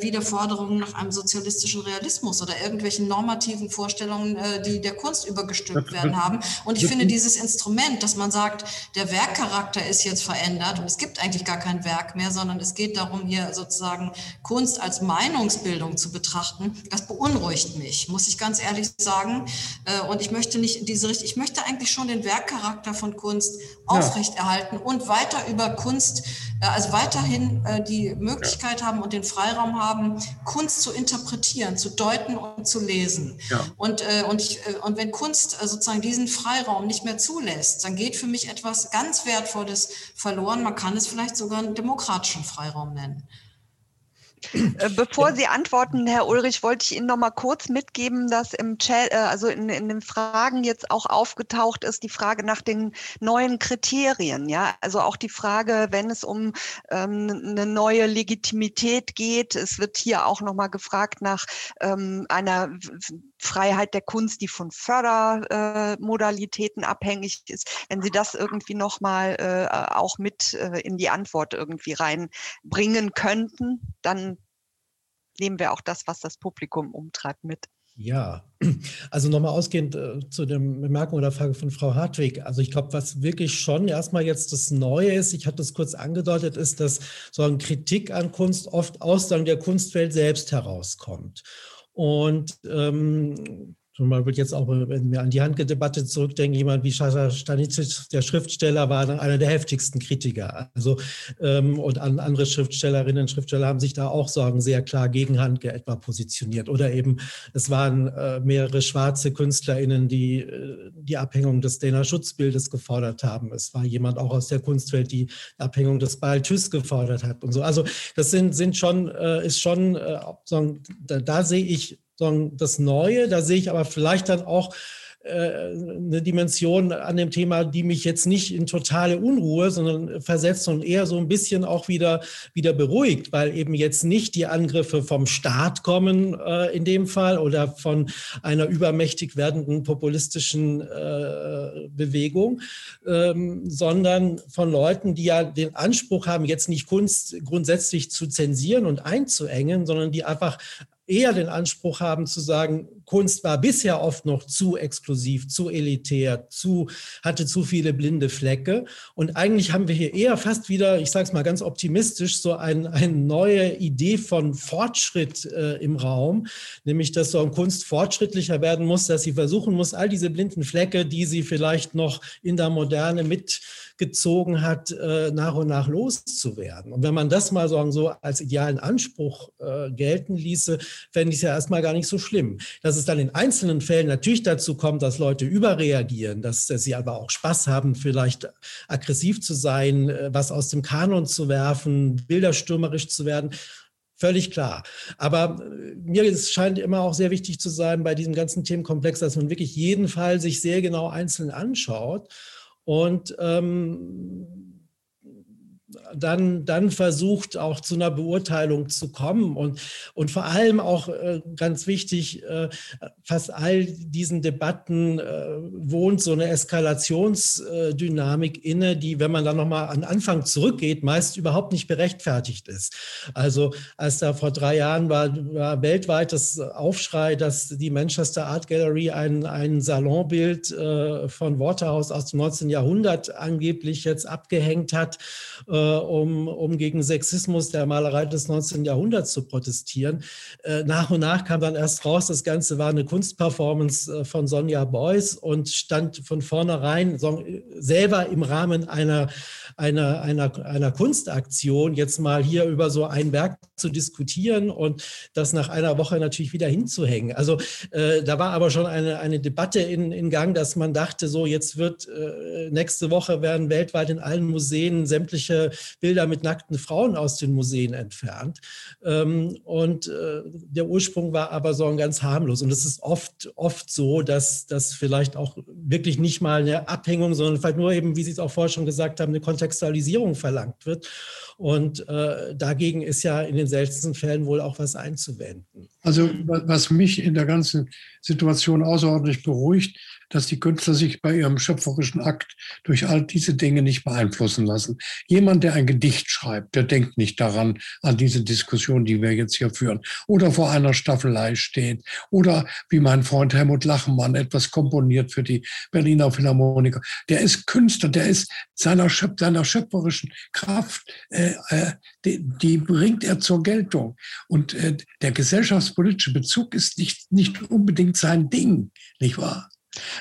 wieder Forderungen nach einem sozialistischen Realismus oder irgendwelchen normativen Vorstellungen, äh, die der Kunst übergestülpt werden haben. Und ich finde dieses Instrument, dass man sagt, der Werkcharakter ist jetzt verändert und es gibt eigentlich gar kein Werk mehr, sondern es geht darum, hier sozusagen Kunst als Meinungsbildung zu betrachten, das beunruhigt mich, muss ich ganz ehrlich sagen. Äh, und ich möchte nicht in diese Richtung, ich möchte eigentlich schon den Werkcharakter von Kunst aufrechterhalten und weiter über Kunst, also weiterhin die Möglichkeit haben und den Freiraum haben, Kunst zu interpretieren, zu deuten und zu lesen. Ja. Und, äh, und, ich, äh, und wenn Kunst äh, sozusagen diesen Freiraum nicht mehr zulässt, dann geht für mich etwas ganz Wertvolles verloren. Man kann es vielleicht sogar einen demokratischen Freiraum nennen. Äh, bevor Sie antworten, Herr Ulrich, wollte ich Ihnen noch mal kurz mitgeben, dass im Chat, äh, also in, in den Fragen jetzt auch aufgetaucht ist, die Frage nach den neuen Kriterien. Ja, also auch die Frage, wenn es um ähm, eine neue Legitimität geht. Es wird hier auch noch mal gefragt nach ähm, einer Freiheit der Kunst, die von Fördermodalitäten äh, abhängig ist. Wenn Sie das irgendwie noch mal äh, auch mit äh, in die Antwort irgendwie reinbringen könnten, dann nehmen wir auch das, was das Publikum umtreibt, mit. Ja, also nochmal ausgehend äh, zu der Bemerkung oder Frage von Frau Hartwig. Also ich glaube, was wirklich schon erstmal jetzt das Neue ist, ich hatte es kurz angedeutet, ist, dass so eine Kritik an Kunst oft aus der Kunstwelt selbst herauskommt. Und ähm, Zum Beispiel jetzt auch, wenn wir an die Handke-Debatte zurückdenken, jemand wie Sascha Stanicic, der Schriftsteller, war einer der heftigsten Kritiker. Also, ähm, und an, andere Schriftstellerinnen und Schriftsteller haben sich da auch sagen, sehr klar gegen Handke etwa positioniert. Oder eben, es waren äh, mehrere schwarze KünstlerInnen, die äh, die Abhängung des Dana Schutzbildes gefordert haben. Es war jemand auch aus der Kunstwelt, die Abhängung des Balthus gefordert hat und so. Also, das sind, sind schon, äh, ist schon, äh, da, da sehe ich sondern das Neue. Da sehe ich aber vielleicht dann auch äh, eine Dimension an dem Thema, die mich jetzt nicht in totale Unruhe, sondern versetzt und eher so ein bisschen auch wieder, wieder beruhigt, weil eben jetzt nicht die Angriffe vom Staat kommen äh, in dem Fall oder von einer übermächtig werdenden populistischen äh, Bewegung, ähm, sondern von Leuten, die ja den Anspruch haben, jetzt nicht Kunst grundsätzlich zu zensieren und einzuengen, sondern die einfach eher den Anspruch haben zu sagen, Kunst war bisher oft noch zu exklusiv, zu elitär, zu, hatte zu viele blinde Flecke. Und eigentlich haben wir hier eher fast wieder, ich sage es mal ganz optimistisch, so ein, eine neue Idee von Fortschritt äh, im Raum, nämlich dass so eine Kunst fortschrittlicher werden muss, dass sie versuchen muss, all diese blinden Flecke, die sie vielleicht noch in der Moderne mit gezogen hat, äh, nach und nach loszuwerden. Und wenn man das mal so als idealen Anspruch äh, gelten ließe, fände ich es ja erstmal gar nicht so schlimm. Dass es dann in einzelnen Fällen natürlich dazu kommt, dass Leute überreagieren, dass, sie aber auch Spaß haben, vielleicht aggressiv zu sein, äh, was aus dem Kanon zu werfen, bilderstürmerisch zu werden, Völlig klar. Aber äh, mir scheint immer auch sehr wichtig zu sein bei diesem ganzen Themenkomplex, dass man wirklich jeden Fall sich sehr genau einzeln anschaut und ähm, dann, dann versucht auch zu einer Beurteilung zu kommen und, und vor allem auch äh, ganz wichtig, äh, fast all diesen Debatten äh, wohnt so eine Eskalationsdynamik inne, die, wenn man dann nochmal an Anfang zurückgeht, meist überhaupt nicht berechtfertigt ist. Also als da vor drei Jahren war, war weltweit das Aufschrei, dass die Manchester Art Gallery ein, ein Salonbild äh, von Waterhouse aus dem 19. Jahrhundert angeblich jetzt abgehängt hat, äh, um, um gegen Sexismus der Malerei des 19. Jahrhunderts zu protestieren. Äh, nach und nach kam dann erst raus, das Ganze war eine Kunstperformance äh, von Sonja Beuys und stand von vornherein selber im Rahmen einer, einer, einer, einer Kunstaktion jetzt mal hier über so ein Werk zu diskutieren und das nach einer Woche natürlich wieder hinzuhängen. Also äh, da war aber schon eine, eine Debatte in, in Gang, dass man dachte, so jetzt wird äh, nächste Woche werden weltweit in allen Museen sämtliche Bilder mit nackten Frauen aus den Museen entfernt. Ähm, und äh, der Ursprung war aber so ein ganz harmlos. Und es ist oft, oft so, dass das vielleicht auch wirklich nicht mal eine Abhängung, sondern vielleicht nur eben, wie Sie es auch vorher schon gesagt haben, eine Kontextualisierung verlangt wird. Und äh, dagegen ist ja in den seltensten Fällen wohl auch was einzuwenden. Also was mich in der ganzen Situation außerordentlich beruhigt, dass die Künstler sich bei ihrem schöpferischen Akt durch all diese Dinge nicht beeinflussen lassen. Jemand, der ein Gedicht schreibt, der denkt nicht daran, an diese Diskussion, die wir jetzt hier führen, oder vor einer Staffelei steht, oder wie mein Freund Helmut Lachenmann etwas komponiert für die Berliner Philharmoniker. Der ist Künstler, der ist seiner, Schöp seiner schöpferischen Kraft, äh, äh, die, die, bringt er zur Geltung. Und äh, der gesellschaftspolitische Bezug ist nicht, nicht unbedingt sein Ding, nicht wahr?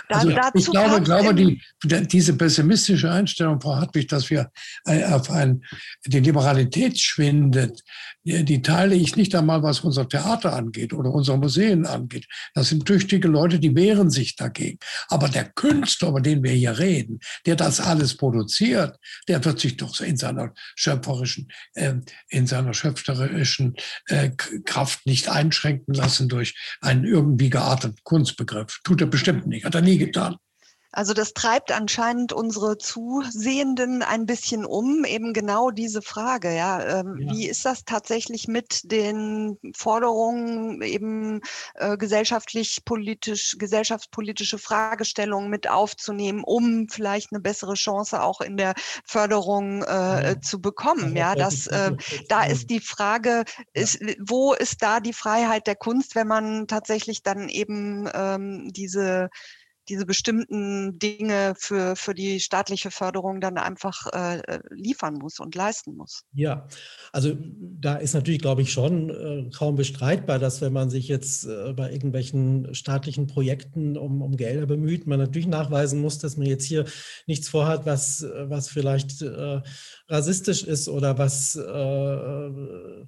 Also ich glaube, glaube die, diese pessimistische Einstellung, Frau Hartwig, dass wir äh, auf ein, die Liberalität schwindet, die teile ich nicht einmal, was unser Theater angeht oder unsere Museen angeht. Das sind tüchtige Leute, die wehren sich dagegen. Aber der Künstler, über den wir hier reden, der das alles produziert, der wird sich doch in seiner schöpferischen, äh, in seiner schöpferischen äh, Kraft nicht einschränken lassen durch einen irgendwie gearteten Kunstbegriff. Tut er bestimmt nicht, hat er nie getan. Also das treibt anscheinend unsere Zusehenden ein bisschen um, eben genau diese Frage, ja, ähm, ja. wie ist das tatsächlich mit den Forderungen, eben äh, gesellschaftlich politisch, gesellschaftspolitische Fragestellungen mit aufzunehmen, um vielleicht eine bessere Chance auch in der Förderung äh, ja. zu bekommen, ja, das, äh, da ist die Frage, ist, wo ist da die Freiheit der Kunst, wenn man tatsächlich dann eben ähm, diese diese bestimmten Dinge für, für die staatliche Förderung dann einfach äh, liefern muss und leisten muss. Ja, also da ist natürlich, glaube ich, schon äh, kaum bestreitbar, dass wenn man sich jetzt äh, bei irgendwelchen staatlichen Projekten um, um Gelder bemüht, man natürlich nachweisen muss, dass man jetzt hier nichts vorhat, was, was vielleicht äh, rassistisch ist oder was äh, äh,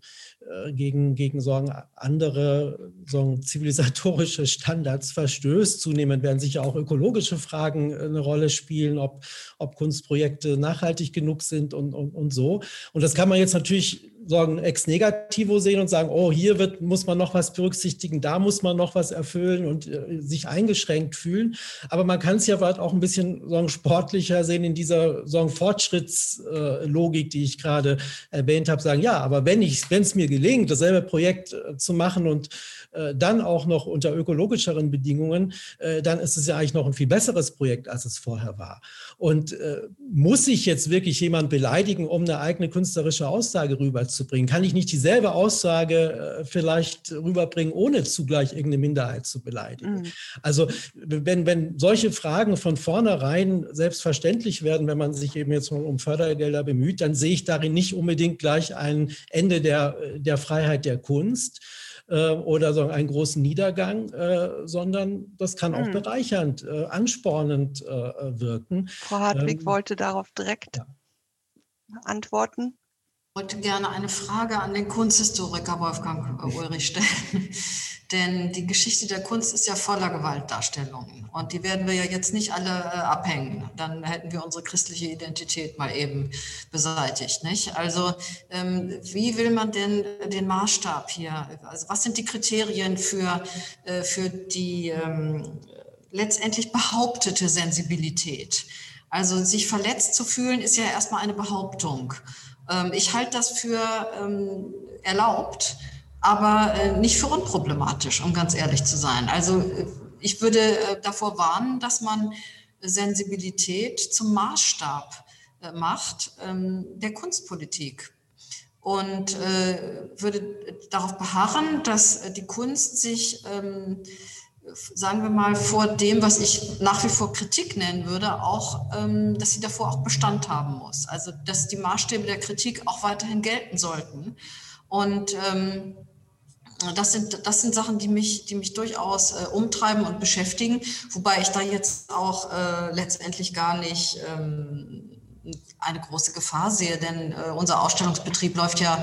gegen, gegen sagen, andere sagen, zivilisatorische Standards verstößt. Zunehmend werden sicher auch ökologische Fragen eine Rolle spielen, ob, ob Kunstprojekte nachhaltig genug sind und, und, und so. Und das kann man jetzt natürlich sagen, ex negativo sehen und sagen, oh, hier wird, muss man noch was berücksichtigen, da muss man noch was erfüllen und äh, sich eingeschränkt fühlen. Aber man kann es ja auch ein bisschen sagen, sportlicher sehen in dieser sagen, Fortschrittslogik, die ich gerade erwähnt habe, sagen, ja, aber wenn es mir gelingt, dasselbe Projekt äh, zu machen und äh, dann auch noch unter ökologischeren Bedingungen, äh, dann ist es ja eigentlich noch ein viel besseres Projekt, als es vorher war. Und muss ich jetzt wirklich jemand beleidigen, um eine eigene künstlerische Aussage rüberzubringen? Kann ich nicht dieselbe Aussage vielleicht rüberbringen, ohne zugleich irgendeine Minderheit zu beleidigen? Mhm. Also wenn, wenn solche Fragen von vornherein selbstverständlich werden, wenn man sich eben jetzt um Fördergelder bemüht, dann sehe ich darin nicht unbedingt gleich ein Ende der, der Freiheit der Kunst äh, oder so einen großen Niedergang, äh, sondern das kann auch mhm. bereichernd, äh, anspornend äh, wirken. Frau Hartwig ähm, wollte darauf direkt ja. antworten. Wollte gerne eine Frage an den Kunsthistoriker Wolfgang Ulrich stellen. Denn die Geschichte der Kunst ist ja voller Gewaltdarstellungen. Und die werden wir ja jetzt nicht alle äh, abhängen. Dann hätten wir unsere christliche Identität mal eben beseitigt. Nicht? Also ähm, wie will man denn den Maßstab hier, also was sind die Kriterien für, äh, für die ähm, letztendlich behauptete Sensibilität? Also sich verletzt zu fühlen, ist ja erstmal eine Behauptung. Ähm, ich halte das für ähm, erlaubt, aber äh, nicht für unproblematisch, um ganz ehrlich zu sein. Also äh, ich würde äh, davor warnen, dass man Sensibilität zum Maßstab macht ähm, der Kunstpolitik und würde darauf beharren, dass die Kunst sich sagen wir mal, vor dem, was ich nach wie vor Kritik nennen würde, auch, ähm, dass sie davor auch Bestand haben muss. Also, dass die Maßstäbe der Kritik auch weiterhin gelten sollten. Und ähm, das sind, das sind Sachen, die mich, die mich durchaus äh, umtreiben und beschäftigen, wobei ich da jetzt auch äh, letztendlich gar nicht ähm, eine große Gefahr sehe, denn äh, unser Ausstellungsbetrieb läuft ja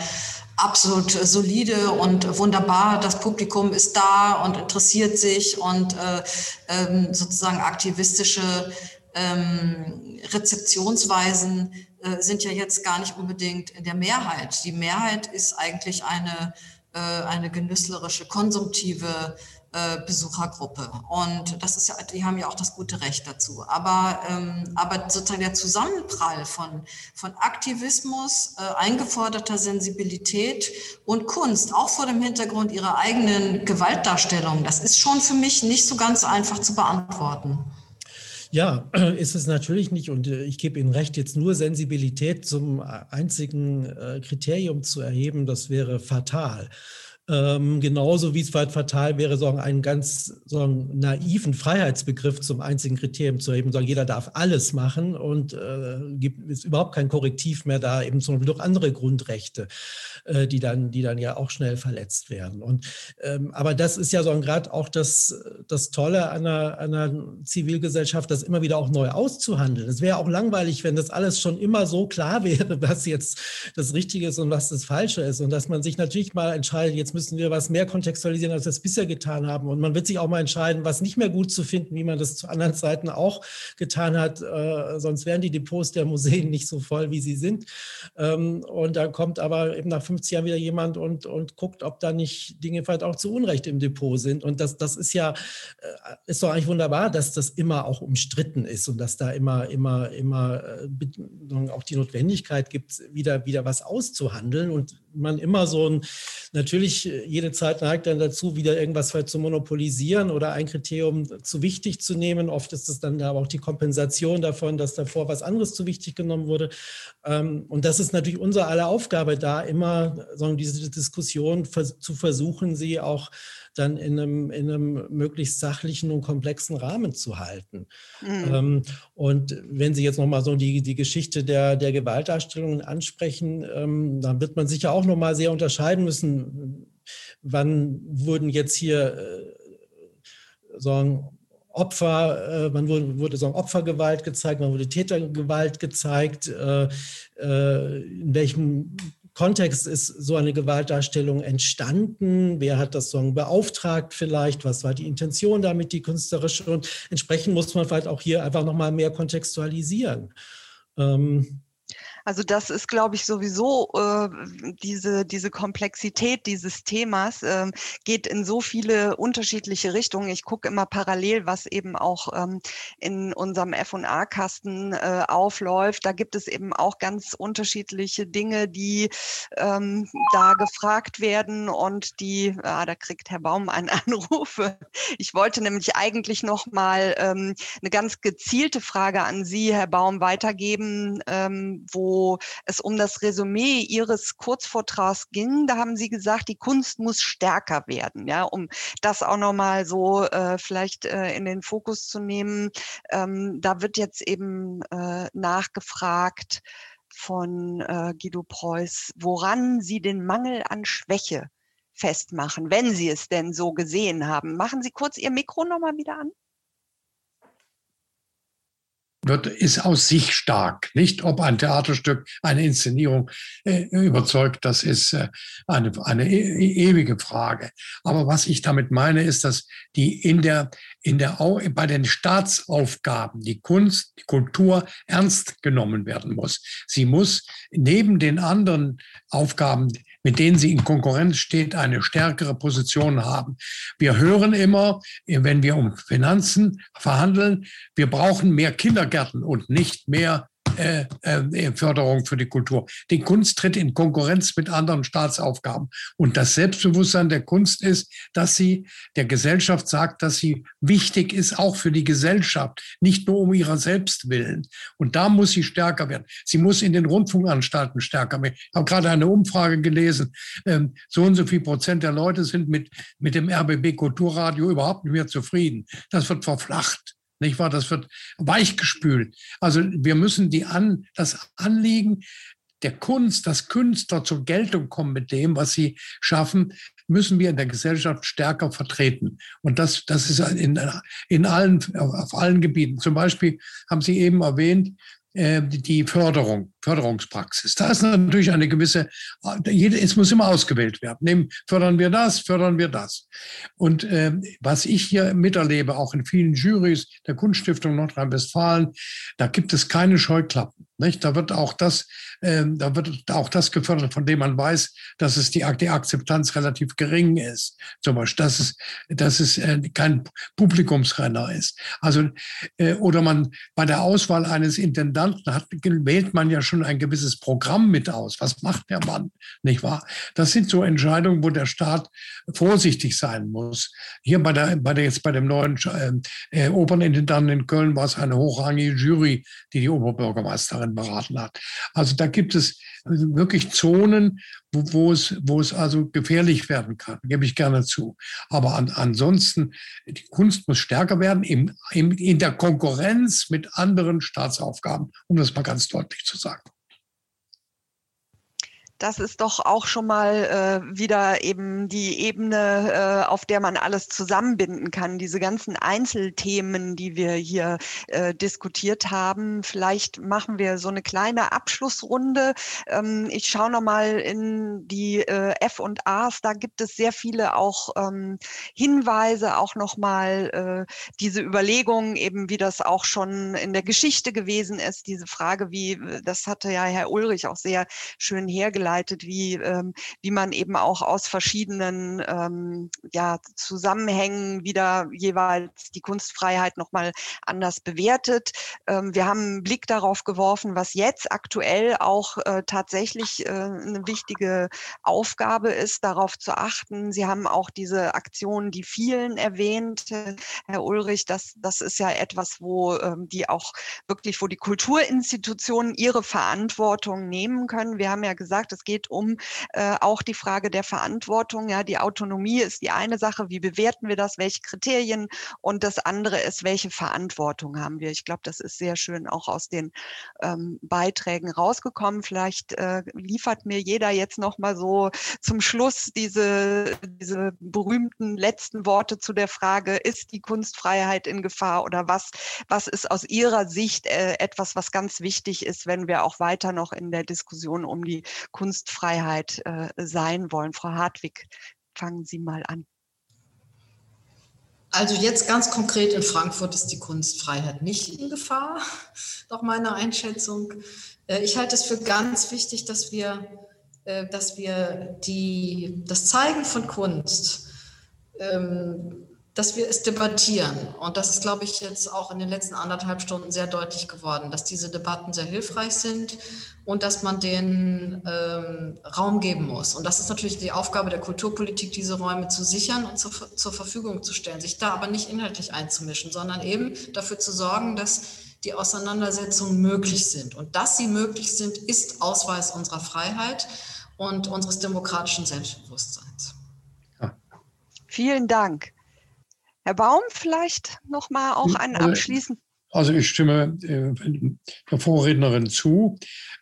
absolut solide und wunderbar. Das Publikum ist da und interessiert sich und äh, ähm, sozusagen aktivistische ähm, Rezeptionsweisen äh, sind ja jetzt gar nicht unbedingt in der Mehrheit. Die Mehrheit ist eigentlich eine, äh, eine genüsslerische, konsumtive Besuchergruppe. Und das ist ja, die haben ja auch das gute Recht dazu. Aber, ähm, aber sozusagen der Zusammenprall von, von Aktivismus, äh, eingeforderter Sensibilität und Kunst, auch vor dem Hintergrund ihrer eigenen Gewaltdarstellung, das ist schon für mich nicht so ganz einfach zu beantworten. Ja, ist es natürlich nicht. Und äh, ich gebe Ihnen recht, jetzt nur Sensibilität zum einzigen Kriterium zu erheben, das wäre fatal. Ähm, genauso wie es weit fatal wäre, so einen ganz so einen naiven Freiheitsbegriff zum einzigen Kriterium zu erheben, sagen, jeder darf alles machen und äh, gibt, ist überhaupt kein Korrektiv mehr da, eben zum Beispiel durch andere Grundrechte, äh, die, dann, die dann ja auch schnell verletzt werden. Und, ähm, aber das ist ja so gerade auch das, das Tolle einer, einer Zivilgesellschaft, das immer wieder auch neu auszuhandeln. Es wäre auch langweilig, wenn das alles schon immer so klar wäre, was jetzt das Richtige ist und was das Falsche ist. Und dass man sich natürlich mal entscheidet, jetzt müssen wir was mehr kontextualisieren, als wir es bisher getan haben. Und man wird sich auch mal entscheiden, was nicht mehr gut zu finden, wie man das zu anderen Zeiten auch getan hat. Äh, sonst wären die Depots der Museen nicht so voll, wie sie sind. Ähm, und da kommt aber eben nach 50 Jahren wieder jemand und, und guckt, ob da nicht Dinge vielleicht auch zu Unrecht im Depot sind. Und das, das ist ja, äh, ist doch eigentlich wunderbar, dass das immer auch umstritten ist und dass da immer, immer, immer äh, auch die Notwendigkeit gibt, wieder, wieder was auszuhandeln und man immer so ein, natürlich jede Zeit neigt dann dazu, wieder irgendwas zu monopolisieren oder ein Kriterium zu wichtig zu nehmen. Oft ist es dann aber auch die Kompensation davon, dass davor was anderes zu wichtig genommen wurde. Ähm, und das ist natürlich unsere aller Aufgabe, da immer diese Diskussion zu versuchen, sie auch dann in einem, in einem möglichst sachlichen und komplexen Rahmen zu halten. Mhm. Ähm, und wenn Sie jetzt nochmal so die, die Geschichte der, der Gewaltdarstellungen ansprechen, ähm, dann wird man sicher auch nochmal sehr unterscheiden müssen, wann wurden jetzt hier äh, sagen, Opfer, äh, man wurde, wurde so Opfergewalt gezeigt, man wurde Tätergewalt gezeigt, äh, äh, in welchem Kontext ist so eine Gewaltdarstellung entstanden? Wer hat das so beauftragt vielleicht? Was war die Intention damit, die künstlerische? Und entsprechend muss man vielleicht auch hier einfach nochmal mehr kontextualisieren. Ähm, also das ist, glaube ich, sowieso äh, diese, diese Komplexität dieses Themas äh, geht in so viele unterschiedliche Richtungen. Ich gucke immer parallel, was eben auch ähm, in unserem F&A-Kasten äh, aufläuft. Da gibt es eben auch ganz unterschiedliche Dinge, die ähm, da gefragt werden und die, ah, da kriegt Herr Baum einen Anruf. Ich wollte nämlich eigentlich noch mal ähm, eine ganz gezielte Frage an Sie, Herr Baum, weitergeben, ähm, wo wo es um das Resümee Ihres Kurzvortrags ging. Da haben Sie gesagt, die Kunst muss stärker werden, ja, um das auch nochmal so äh, vielleicht äh, in den Fokus zu nehmen. Ähm, da wird jetzt eben äh, nachgefragt von äh, Guido Preuß, woran Sie den Mangel an Schwäche festmachen, wenn Sie es denn so gesehen haben. Machen Sie kurz Ihr Mikro nochmal wieder an wird, ist aus sich stark. Nicht, ob ein Theaterstück, eine Inszenierung äh, überzeugt, das ist äh, eine, eine e, e ewige Frage. Aber was ich damit meine, ist, dass die in der, in der, bei den Staatsaufgaben die Kunst, die Kultur ernst genommen werden muss. Sie muss neben den anderen Aufgaben mit denen sie in Konkurrenz steht, eine stärkere Position haben. Wir hören immer, wenn wir um Finanzen verhandeln, wir brauchen mehr Kindergärten und nicht mehr äh, äh, Förderung für die Kultur. Die Kunst tritt in Konkurrenz mit anderen Staatsaufgaben. Und das Selbstbewusstsein der Kunst ist, dass sie der Gesellschaft sagt, dass sie wichtig ist, auch für die Gesellschaft, nicht nur um ihrer selbst willen. Und da muss sie stärker werden. Sie muss in den Rundfunkanstalten stärker werden. Ich habe gerade eine Umfrage gelesen. Ähm, so und so viel Prozent der Leute sind mit, mit dem RBB Kulturradio überhaupt nicht mehr zufrieden. Das wird verflacht. Nicht wahr? Das wird weichgespült. Also wir müssen die an, das Anliegen der Kunst, dass Künstler zur Geltung kommen mit dem, was sie schaffen, müssen wir in der Gesellschaft stärker vertreten. Und das, das ist in, in allen, auf allen Gebieten. Zum Beispiel haben Sie eben erwähnt, äh, die Förderung, Förderungspraxis. Da ist natürlich eine gewisse, es muss immer ausgewählt werden. Nehmen, fördern wir das, fördern wir das. Und äh, was ich hier miterlebe, auch in vielen Jurys der Kunststiftung Nordrhein-Westfalen, da gibt es keine Scheuklappen. Nicht? Da wird auch das, äh, da wird auch das gefördert, von dem man weiß, dass es die, die Akzeptanz relativ gering ist. Zum Beispiel, dass es, dass es äh, kein Publikumsrenner ist. Also, äh, oder man bei der Auswahl eines Intendanten hat, wählt man ja schon ein gewisses Programm mit aus. Was macht der Mann? Nicht wahr? Das sind so Entscheidungen, wo der Staat vorsichtig sein muss. Hier bei der, bei der jetzt bei dem neuen äh, Opernintendanten in Köln war es eine hochrangige Jury, die die Oberbürgermeisterin beraten hat. Also da gibt es wirklich Zonen, wo, wo, es, wo es also gefährlich werden kann, gebe ich gerne zu. Aber an, ansonsten, die Kunst muss stärker werden im, im, in der Konkurrenz mit anderen Staatsaufgaben, um das mal ganz deutlich zu sagen das ist doch auch schon mal äh, wieder eben die Ebene, äh, auf der man alles zusammenbinden kann. Diese ganzen Einzelthemen, die wir hier äh, diskutiert haben. Vielleicht machen wir so eine kleine Abschlussrunde. Ähm, ich schaue noch mal in die äh, F und A's. Da gibt es sehr viele auch ähm, Hinweise, auch noch mal äh, diese Überlegungen, eben wie das auch schon in der Geschichte gewesen ist. Diese Frage, wie das hatte ja Herr Ulrich auch sehr schön hergeleitet hergeleitet, wie, ähm, wie man eben auch aus verschiedenen ähm, ja, Zusammenhängen wieder jeweils die Kunstfreiheit nochmal anders bewertet. Ähm, wir haben einen Blick darauf geworfen, was jetzt aktuell auch äh, tatsächlich äh, eine wichtige Aufgabe ist, darauf zu achten. Sie haben auch diese Aktionen, die vielen erwähnt, äh, Herr Ulrich, das, das ist ja etwas, wo ähm, die auch wirklich, wo die Kulturinstitutionen ihre Verantwortung nehmen können. Wir haben ja gesagt, es geht um äh, auch die Frage der Verantwortung. Ja, die Autonomie ist die eine Sache. Wie bewerten wir das? Welche Kriterien? Und das andere ist, welche Verantwortung haben wir? Ich glaube, das ist sehr schön auch aus den ähm, Beiträgen rausgekommen. Vielleicht äh, liefert mir jeder jetzt noch mal so zum Schluss diese, diese berühmten letzten Worte zu der Frage, ist die Kunstfreiheit in Gefahr oder was, was ist aus Ihrer Sicht äh, etwas, was ganz wichtig ist, wenn wir auch weiter noch in der Diskussion um die Kunst Kunstfreiheit äh, sein wollen. Frau Hartwig, fangen Sie mal an. Also jetzt ganz konkret in Frankfurt ist die Kunstfreiheit nicht in Gefahr, nach meiner Einschätzung. Äh, ich halte es für ganz wichtig, dass wir, äh, dass wir die, das Zeigen von Kunst ähm, dass wir es debattieren. Und das ist, glaube ich, jetzt auch in den letzten anderthalb Stunden sehr deutlich geworden, dass diese Debatten sehr hilfreich sind und dass man den ähm, Raum geben muss. Und das ist natürlich die Aufgabe der Kulturpolitik, diese Räume zu sichern und zur, zur Verfügung zu stellen, sich da aber nicht inhaltlich einzumischen, sondern eben dafür zu sorgen, dass die Auseinandersetzungen möglich sind. Und dass sie möglich sind, ist Ausweis unserer Freiheit und unseres demokratischen Selbstbewusstseins. Vielen Dank. Herr Baum, vielleicht noch mal auch einen also, abschließend. Also ich stimme äh, der Vorrednerin zu.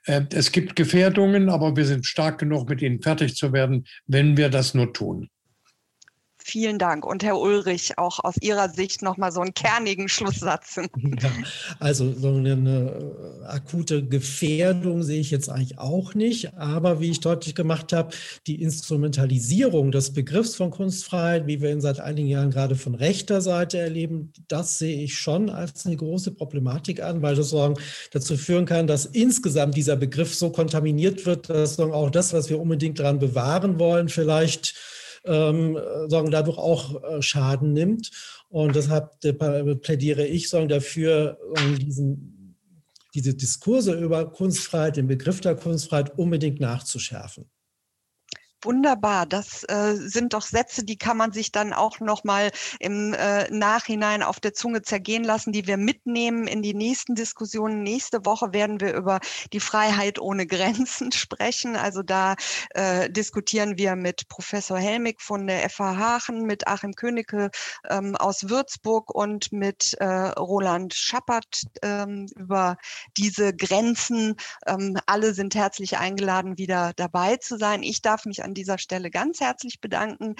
Äh, es gibt Gefährdungen, aber wir sind stark genug, mit ihnen fertig zu werden, wenn wir das nur tun. Vielen Dank. Und Herr Ulrich, auch aus Ihrer Sicht nochmal so einen kernigen Schlusssatz. Ja, also so eine, äh, akute Gefährdung sehe ich jetzt eigentlich auch nicht. Aber wie ich deutlich gemacht habe, die Instrumentalisierung des Begriffs von Kunstfreiheit, wie wir ihn seit einigen Jahren gerade von rechter Seite erleben, das sehe ich schon als eine große Problematik an, weil das dazu führen kann, dass insgesamt dieser Begriff so kontaminiert wird, dass auch das, was wir unbedingt daran bewahren wollen, vielleicht ähm, sagen, dadurch auch äh, Schaden nimmt. Und deshalb plädiere ich sagen, dafür, diesen, diese Diskurse über Kunstfreiheit, den Begriff der Kunstfreiheit unbedingt nachzuschärfen. Wunderbar, das äh, sind doch Sätze, die kann man sich dann auch noch mal im äh, Nachhinein auf der Zunge zergehen lassen, die wir mitnehmen in die nächsten Diskussionen. Nächste Woche werden wir über die Freiheit ohne Grenzen sprechen. Also da äh, diskutieren wir mit Professor Helmig von der FH Hachen, mit Achim Königke ähm, aus Würzburg und mit äh, Roland Schappert ähm, über diese Grenzen. Ähm, alle sind herzlich eingeladen, wieder dabei zu sein. Ich darf mich an dieser Stelle ganz herzlich bedanken.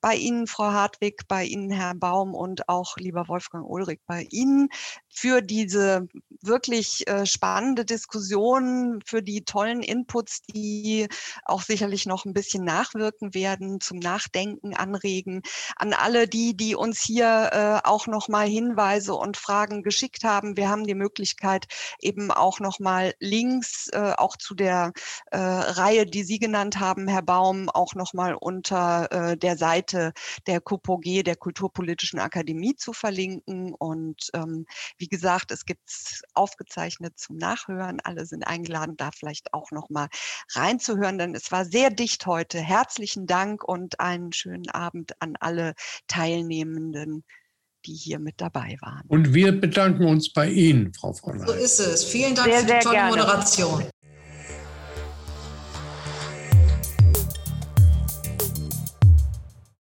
Bei Ihnen, Frau Hartwig, bei Ihnen, Herr Baum und auch lieber Wolfgang Ulrich, bei Ihnen für diese wirklich äh, spannende Diskussion, für die tollen Inputs, die auch sicherlich noch ein bisschen nachwirken werden, zum Nachdenken anregen. An alle die, die uns hier äh, auch noch mal Hinweise und Fragen geschickt haben. Wir haben die Möglichkeit, eben auch noch mal Links äh, auch zu der äh, Reihe, die Sie genannt haben, Herr Baum, auch noch mal unter äh, der Seite der KUPOG, der Kulturpolitischen Akademie zu verlinken. Und ähm, wie gesagt, es gibt aufgezeichnet zum Nachhören. Alle sind eingeladen, da vielleicht auch noch mal reinzuhören, denn es war sehr dicht heute. Herzlichen Dank und einen schönen Abend an alle Teilnehmenden die hier mit dabei waren. Und wir bedanken uns bei Ihnen, Frau von So ist es. Vielen Dank sehr, für die tolle Moderation.